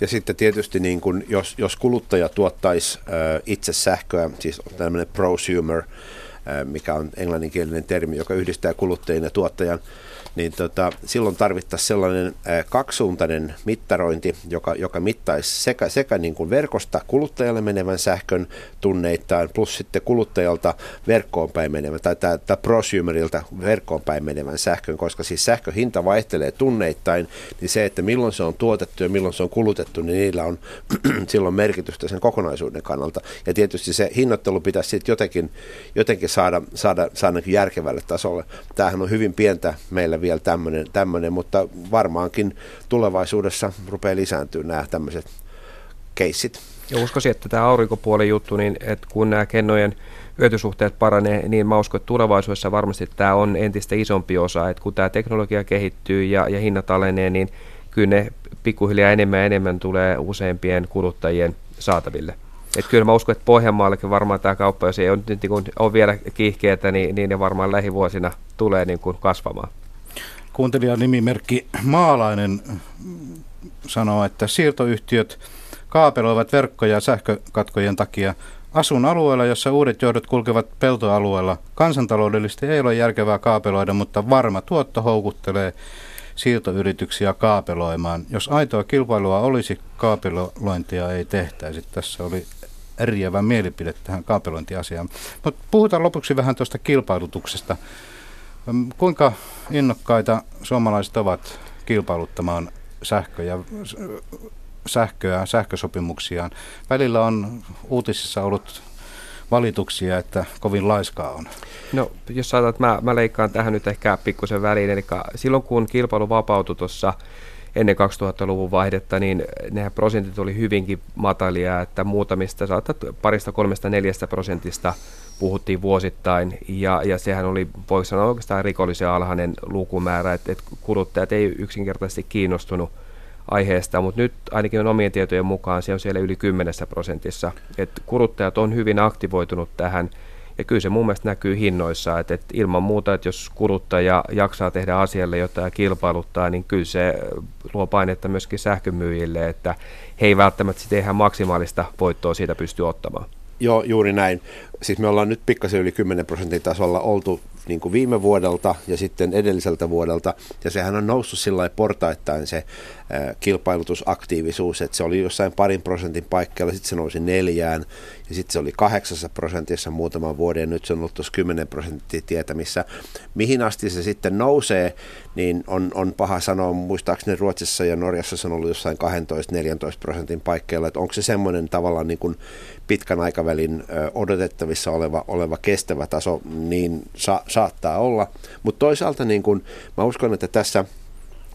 Ja sitten tietysti niin kun, jos, jos kuluttaja tuottaisi äh, itse sähköä, siis tämmöinen prosumer, äh, mikä on englanninkielinen termi, joka yhdistää kuluttajien ja tuottajan, niin tota, silloin tarvittaisiin sellainen kaksisuuntainen mittarointi, joka, joka mittaisi sekä, sekä niin kuin verkosta kuluttajalle menevän sähkön tunneittain, plus sitten kuluttajalta verkkoon päin menevän, tai, tai, tai prosumerilta verkkoon päin menevän sähkön, koska siis sähköhinta vaihtelee tunneittain, niin se, että milloin se on tuotettu ja milloin se on kulutettu, niin niillä on silloin merkitystä sen kokonaisuuden kannalta. Ja tietysti se hinnoittelu pitäisi sitten jotenkin, jotenkin saada, saada, saada järkevälle tasolle. Tämähän on hyvin pientä meillä vielä tämmöinen, tämmöinen mutta varmaankin tulevaisuudessa rupeaa lisääntyä nämä tämmöiset keissit. Ja uskoisin, että tämä aurinkopuolen juttu, niin että kun nämä kennojen hyötysuhteet paranee, niin mä uskon, että tulevaisuudessa varmasti tämä on entistä isompi osa, että kun tämä teknologia kehittyy ja, ja hinnat alenee, niin kyllä ne pikkuhiljaa enemmän ja enemmän tulee useimpien kuluttajien saataville. Et kyllä mä uskon, että Pohjanmaallekin varmaan tämä kauppa, jos ei ole, niin on vielä kiihkeätä, niin, niin ne varmaan lähivuosina tulee niin kuin kasvamaan. Kuuntelijan nimimerkki Maalainen sanoo, että siirtoyhtiöt kaapeloivat verkkoja sähkökatkojen takia. Asun alueella, jossa uudet johdot kulkevat peltoalueella. Kansantaloudellisesti ei ole järkevää kaapeloida, mutta varma tuotto houkuttelee siirtoyrityksiä kaapeloimaan. Jos aitoa kilpailua olisi, kaapelointia ei tehtäisi. Tässä oli eriävä mielipide tähän kaapelointiasiaan. Mutta puhutaan lopuksi vähän tuosta kilpailutuksesta. Kuinka innokkaita suomalaiset ovat kilpailuttamaan sähköä, sähköä sähkösopimuksiaan? Välillä on uutisissa ollut valituksia, että kovin laiskaa on? No, jos saatat, mä, mä leikkaan tähän nyt ehkä pikkusen väliin. Eli silloin kun kilpailu vapautui tuossa ennen 2000-luvun vaihdetta, niin ne prosentit oli hyvinkin matalia, että muutamista, saattaa parista, kolmesta, neljästä prosentista puhuttiin vuosittain, ja, ja sehän oli, voisi sanoa oikeastaan rikollisen alhainen lukumäärä, että, että kuluttajat ei yksinkertaisesti kiinnostunut aiheesta, mutta nyt ainakin on omien tietojen mukaan se on siellä yli 10 prosentissa. Et kuluttajat on hyvin aktivoitunut tähän ja kyllä se mun mielestä näkyy hinnoissa, että, että ilman muuta, että jos kuluttaja jaksaa tehdä asialle jotain kilpailuttaa, niin kyllä se luo painetta myöskin sähkömyyjille, että he ei välttämättä sitten ihan maksimaalista voittoa siitä pysty ottamaan. Joo, juuri näin. Siis me ollaan nyt pikkasen yli 10 prosentin tasolla oltu niin kuin viime vuodelta ja sitten edelliseltä vuodelta. Ja sehän on noussut sillä portaittain se kilpailutusaktiivisuus, että se oli jossain parin prosentin paikkeilla, sitten se nousi neljään ja sitten se oli kahdeksassa prosentissa muutaman vuoden ja nyt se on ollut tuossa 10 prosenttia tietämissä. Mihin asti se sitten nousee, niin on, on paha sanoa. Muistaakseni Ruotsissa ja Norjassa se on ollut jossain 12-14 prosentin paikkeilla, että onko se semmoinen tavallaan niin kuin pitkän aikavälin odotettavissa oleva, oleva kestävä taso, niin sa, saattaa olla. Mutta toisaalta niin kun, mä uskon, että tässä –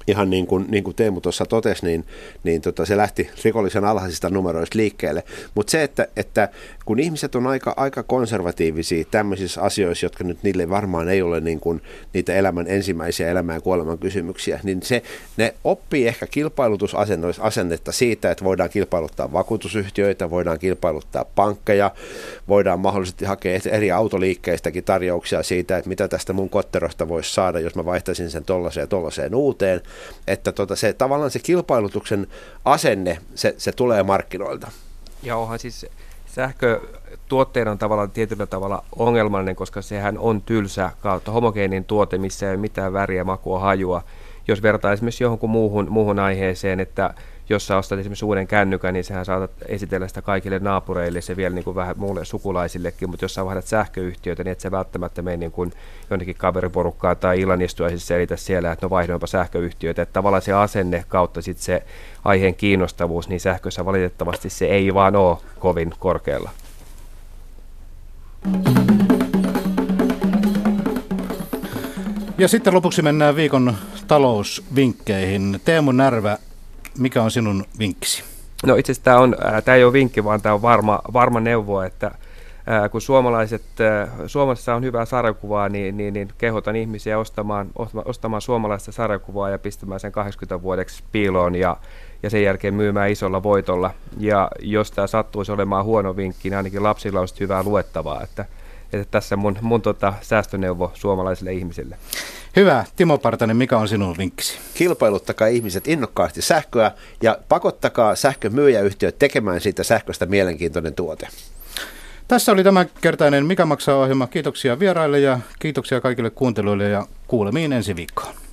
ihan niin kuin, niin kuin Teemu tuossa totesi, niin, niin tota, se lähti rikollisen alhaisista numeroista liikkeelle. Mutta se, että, että kun ihmiset on aika, aika konservatiivisia tämmöisissä asioissa, jotka nyt niille varmaan ei ole niin kuin niitä elämän ensimmäisiä elämän ja kuoleman kysymyksiä, niin se, ne oppii ehkä kilpailutusasennetta siitä, että voidaan kilpailuttaa vakuutusyhtiöitä, voidaan kilpailuttaa pankkeja, voidaan mahdollisesti hakea eri autoliikkeistäkin tarjouksia siitä, että mitä tästä mun kotterosta voisi saada, jos mä vaihtaisin sen tollaiseen tollaiseen uuteen että tota se, tavallaan se kilpailutuksen asenne, se, se tulee markkinoilta. Ja onhan siis sähkötuotteena on tavallaan tietyllä tavalla ongelmallinen, koska sehän on tylsä kautta homogeenin tuote, missä ei ole mitään väriä, makua, hajua. Jos vertaa esimerkiksi johonkin muuhun, muuhun aiheeseen, että jos sä ostat esimerkiksi uuden kännykän, niin sehän saatat esitellä sitä kaikille naapureille, se vielä niin kuin vähän muulle sukulaisillekin, mutta jos sä vaihdat sähköyhtiötä, niin et sä välttämättä mene niin kuin jonnekin kaveriporukkaa tai illanistua siis selitä siellä, että no vaihdoinpa sähköyhtiöitä. Että tavallaan se asenne kautta sitten se aiheen kiinnostavuus, niin sähkössä valitettavasti se ei vaan ole kovin korkealla. Ja sitten lopuksi mennään viikon talousvinkkeihin. Teemu Närvä, mikä on sinun vinkkisi? No itse asiassa tämä, on, tämä ei ole vinkki, vaan tämä on varma, varma neuvo, että kun suomalaiset, Suomessa on hyvää sarjakuvaa, niin, niin, niin kehotan ihmisiä ostamaan, ostamaan suomalaista sarjakuvaa ja pistämään sen 80 vuodeksi piiloon ja, ja sen jälkeen myymään isolla voitolla. Ja jos tämä sattuisi olemaan huono vinkki, niin ainakin lapsilla on hyvää luettavaa, että, että tässä mun, mun tota, säästöneuvo suomalaisille ihmisille. Hyvä. Timo Partanen, mikä on sinun vinkkisi? Kilpailuttakaa ihmiset innokkaasti sähköä ja pakottakaa sähkömyyjäyhtiöt tekemään siitä sähköstä mielenkiintoinen tuote. Tässä oli tämä kertainen Mikä maksaa ohjelma. Kiitoksia vieraille ja kiitoksia kaikille kuuntelijoille ja kuulemiin ensi viikkoon.